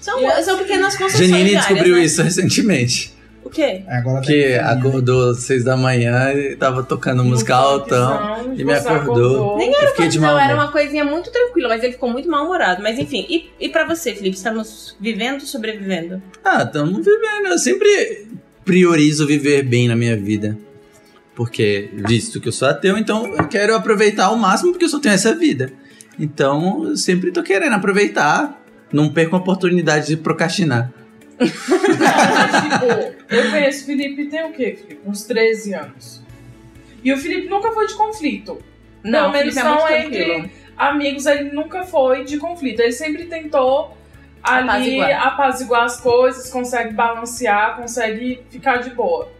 B: São,
C: assim-
B: são pequenas concessões
A: Janine descobriu
B: né?
A: isso recentemente.
B: O quê?
D: Agora tá
A: Que
D: família.
A: acordou às seis da manhã e tava tocando música altão. e me acordou.
B: Nem
A: Eu fiquei de
B: Não,
A: mal
B: era
A: humor.
B: uma coisinha muito tranquila, mas ele ficou muito mal-humorado. Mas enfim, e, e pra você, Felipe? Estamos vivendo ou sobrevivendo?
A: Ah, estamos vivendo. Eu sempre priorizo viver bem na minha vida. Porque, visto que eu sou ateu, então eu quero aproveitar ao máximo porque eu só tenho essa vida. Então, eu sempre tô querendo aproveitar. Não perco a oportunidade de procrastinar.
C: Tipo, eu conheço o Felipe tem o quê, Felipe? Uns 13 anos. E o Felipe nunca foi de conflito.
B: Não,
C: Pelo menos
B: é
C: não
B: tranquilo.
C: entre amigos, ele nunca foi de conflito. Ele sempre tentou ali
B: Apaziguar.
C: apaziguar, as coisas, consegue balancear, consegue ficar de boa.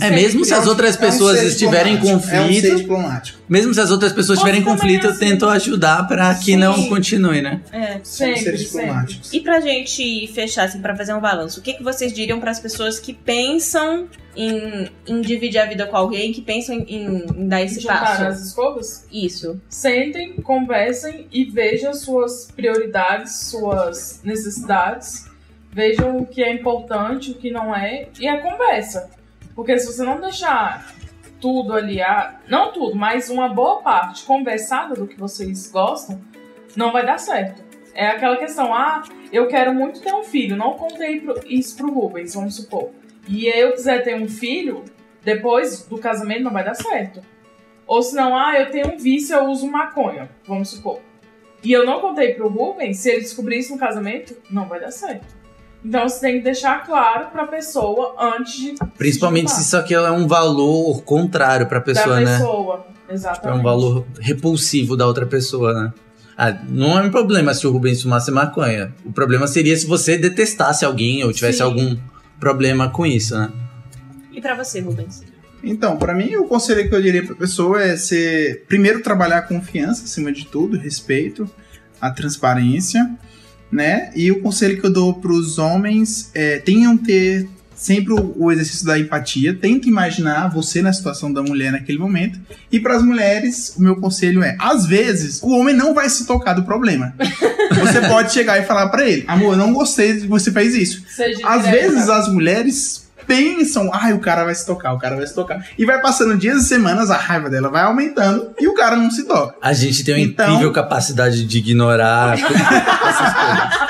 A: É, mesmo se as
D: É
A: outras
D: é
A: pessoas estiverem em
D: diplomático. É um ser
A: conflito,
D: diplomático.
A: mesmo se as outras pessoas estiverem em conflito,
C: é
A: eu
C: assim.
A: tento ajudar pra que não continue, né?
B: É.
C: Sempre, sempre.
D: diplomáticos.
B: E pra gente fechar, assim, pra fazer um balanço, o que, que vocês diriam pras pessoas que pensam em, em dividir a vida com alguém, que pensam em, em- em dar esse
C: Juntar
B: passo?
C: as escovas?
B: Isso.
C: Sentem, conversem e vejam suas prioridades, suas necessidades. Vejam o que é importante, o que não é. E a conversa. Porque se você não deixar tudo ali, não tudo, mas uma boa parte conversada do que vocês gostam, não vai dar certo. É aquela questão, ah, eu quero muito ter um filho, não contei isso pro Rubens, vamos supor. E eu quiser ter um filho, depois do casamento não vai dar certo. Ou senão, ah, eu tenho um vício, eu uso maconha, vamos supor. E eu não contei pro Rubens, se ele descobrir isso no casamento, não vai dar certo. Então você tem que deixar claro pra pessoa antes de.
A: Principalmente se isso aqui é um valor contrário pra pessoa,
C: da
A: né?
C: pessoa.
A: É
C: Exatamente.
A: um valor repulsivo da outra pessoa, né? Ah, não é um problema se o Rubens fumasse maconha. O problema seria se você detestasse alguém ou tivesse
C: Sim.
A: algum problema com isso, né?
B: E pra você, Rubens?
D: Então, pra mim, o conselho que eu diria pra pessoa é ser. Primeiro, trabalhar a confiança acima de tudo, respeito, a transparência, né? E o conselho que eu dou pros homens é tenham ter sempre o, o exercício da empatia, tenta imaginar você na situação da mulher naquele momento. E pras mulheres, o meu conselho é: às vezes, o homem não vai se tocar do problema. Você pode chegar e falar pra ele: amor, eu não gostei de você fez isso.
C: Seja
D: Às vezes as mulheres pensam, ai, o cara vai se tocar, o cara vai se tocar. E vai passando dias e semanas, a raiva dela vai aumentando e o cara não se toca.
A: A gente tem uma
D: Então-
A: incrível capacidade de ignorar essas coisas.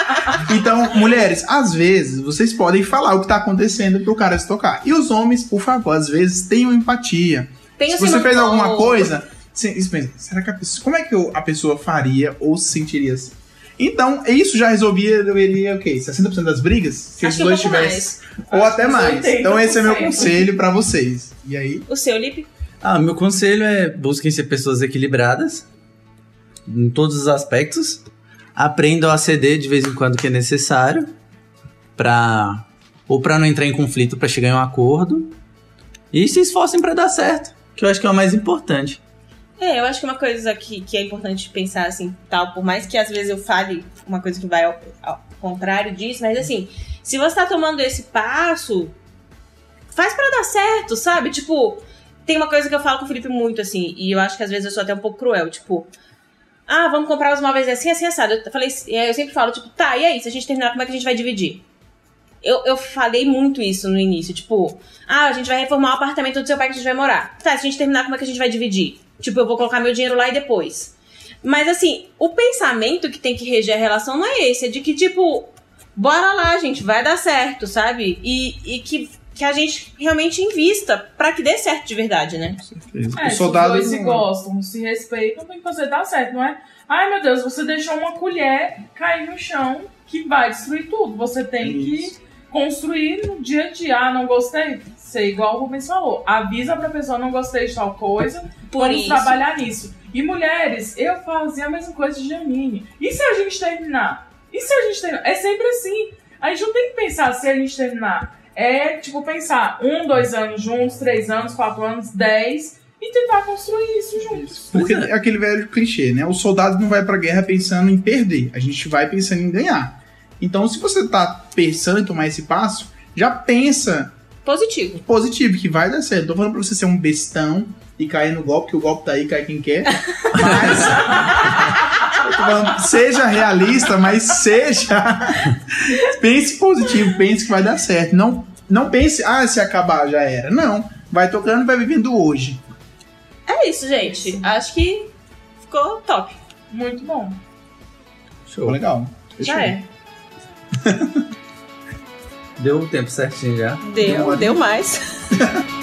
D: Então, mulheres, às vezes vocês podem falar o que tá acontecendo pro cara se tocar. E os homens, por favor, às vezes tenham empatia.
B: Tem
D: Se você fez alguma coisa, você pensa, será que a pessoa, como é que eu- a pessoa faria ou se sentiria assim? Então, isso já resolvia, deveria, o quê? 60% das brigas? Se
B: Acho
D: os dois tivessem. Ou
C: Acho
D: até mais.
C: 80%.
D: Então, esse é meu conselho pra vocês. E aí?
B: O seu, Lipe?
A: Ah, meu conselho é busquem ser pessoas equilibradas em todos os aspectos. Aprendam a ceder de vez em quando que é necessário para ou para não entrar em conflito para chegar em um acordo e se esforcem para dar certo, que eu acho que é o mais importante.
B: É, eu acho que uma coisa que, que é importante pensar assim, tal, por mais que às vezes eu fale uma coisa que vai ao, ao contrário disso, mas assim, se você tá tomando esse passo, faz pra dar certo, sabe? Tipo, tem uma coisa que eu falo com o Felipe muito, assim, e eu acho que às vezes eu sou até um pouco cruel, tipo, ah, vamos comprar os móveis assim, assim, assado. Eu falei, eu sempre falo, tipo, tá, e aí, se a gente terminar, como é que a gente vai dividir? Eu, eu falei muito isso no início, tipo, ah, a gente vai reformar o apartamento do seu pai que a gente vai morar. Tá, se a gente terminar, como é que a gente vai dividir? Tipo, eu vou colocar meu dinheiro lá e depois. Mas assim, o pensamento que tem que reger a relação não é esse, é de que, tipo, bora lá, gente, vai dar certo, sabe? E, e que, que a gente realmente invista pra que dê certo de verdade, né?
C: É,
D: o
C: se
D: soldado
C: os dois se
D: não-
C: gostam, se respeitam, tem que fazer dar certo, não é? Ai meu Deus, você deixou uma colher cair no chão que vai destruir tudo. Você tem
D: Isso.
C: que construir no dia a dia. Ah, não gostei? Ser igual o Rubens falou. Avisa pra pessoa, não gostei de tal coisa,
B: Por
C: vamos
B: isso.
C: trabalhar nisso. E mulheres, eu fazia a mesma coisa de Janine. E se a gente terminar? E se a gente terminar? É sempre assim. A gente não tem que pensar se a gente terminar. é, tipo, pensar um, dois anos juntos, três anos, quatro anos, dez, e tentar construir isso juntos.
D: Porque é aquele velho clichê, né? O soldado não vai pra guerra pensando em perder, a gente vai pensando em ganhar. Então, se você tá pensando em tomar esse passo, já pensa
B: Positivo.
D: positivo, que vai dar certo. Tô falando pra você ser um bestão e cair no golpe, que o golpe tá aí, cai quem quer. Mas. falando, seja realista, mas seja. pense positivo, pense que vai dar certo. Não, não pense, ah, se acabar já era. Não. Vai tocando e vai vivendo hoje.
B: É isso, gente. Acho que ficou top.
C: Muito bom.
D: Ficou
A: Show.
D: legal.
B: Já é.
A: Deu o tempo certinho já.
B: Deu, deu mais.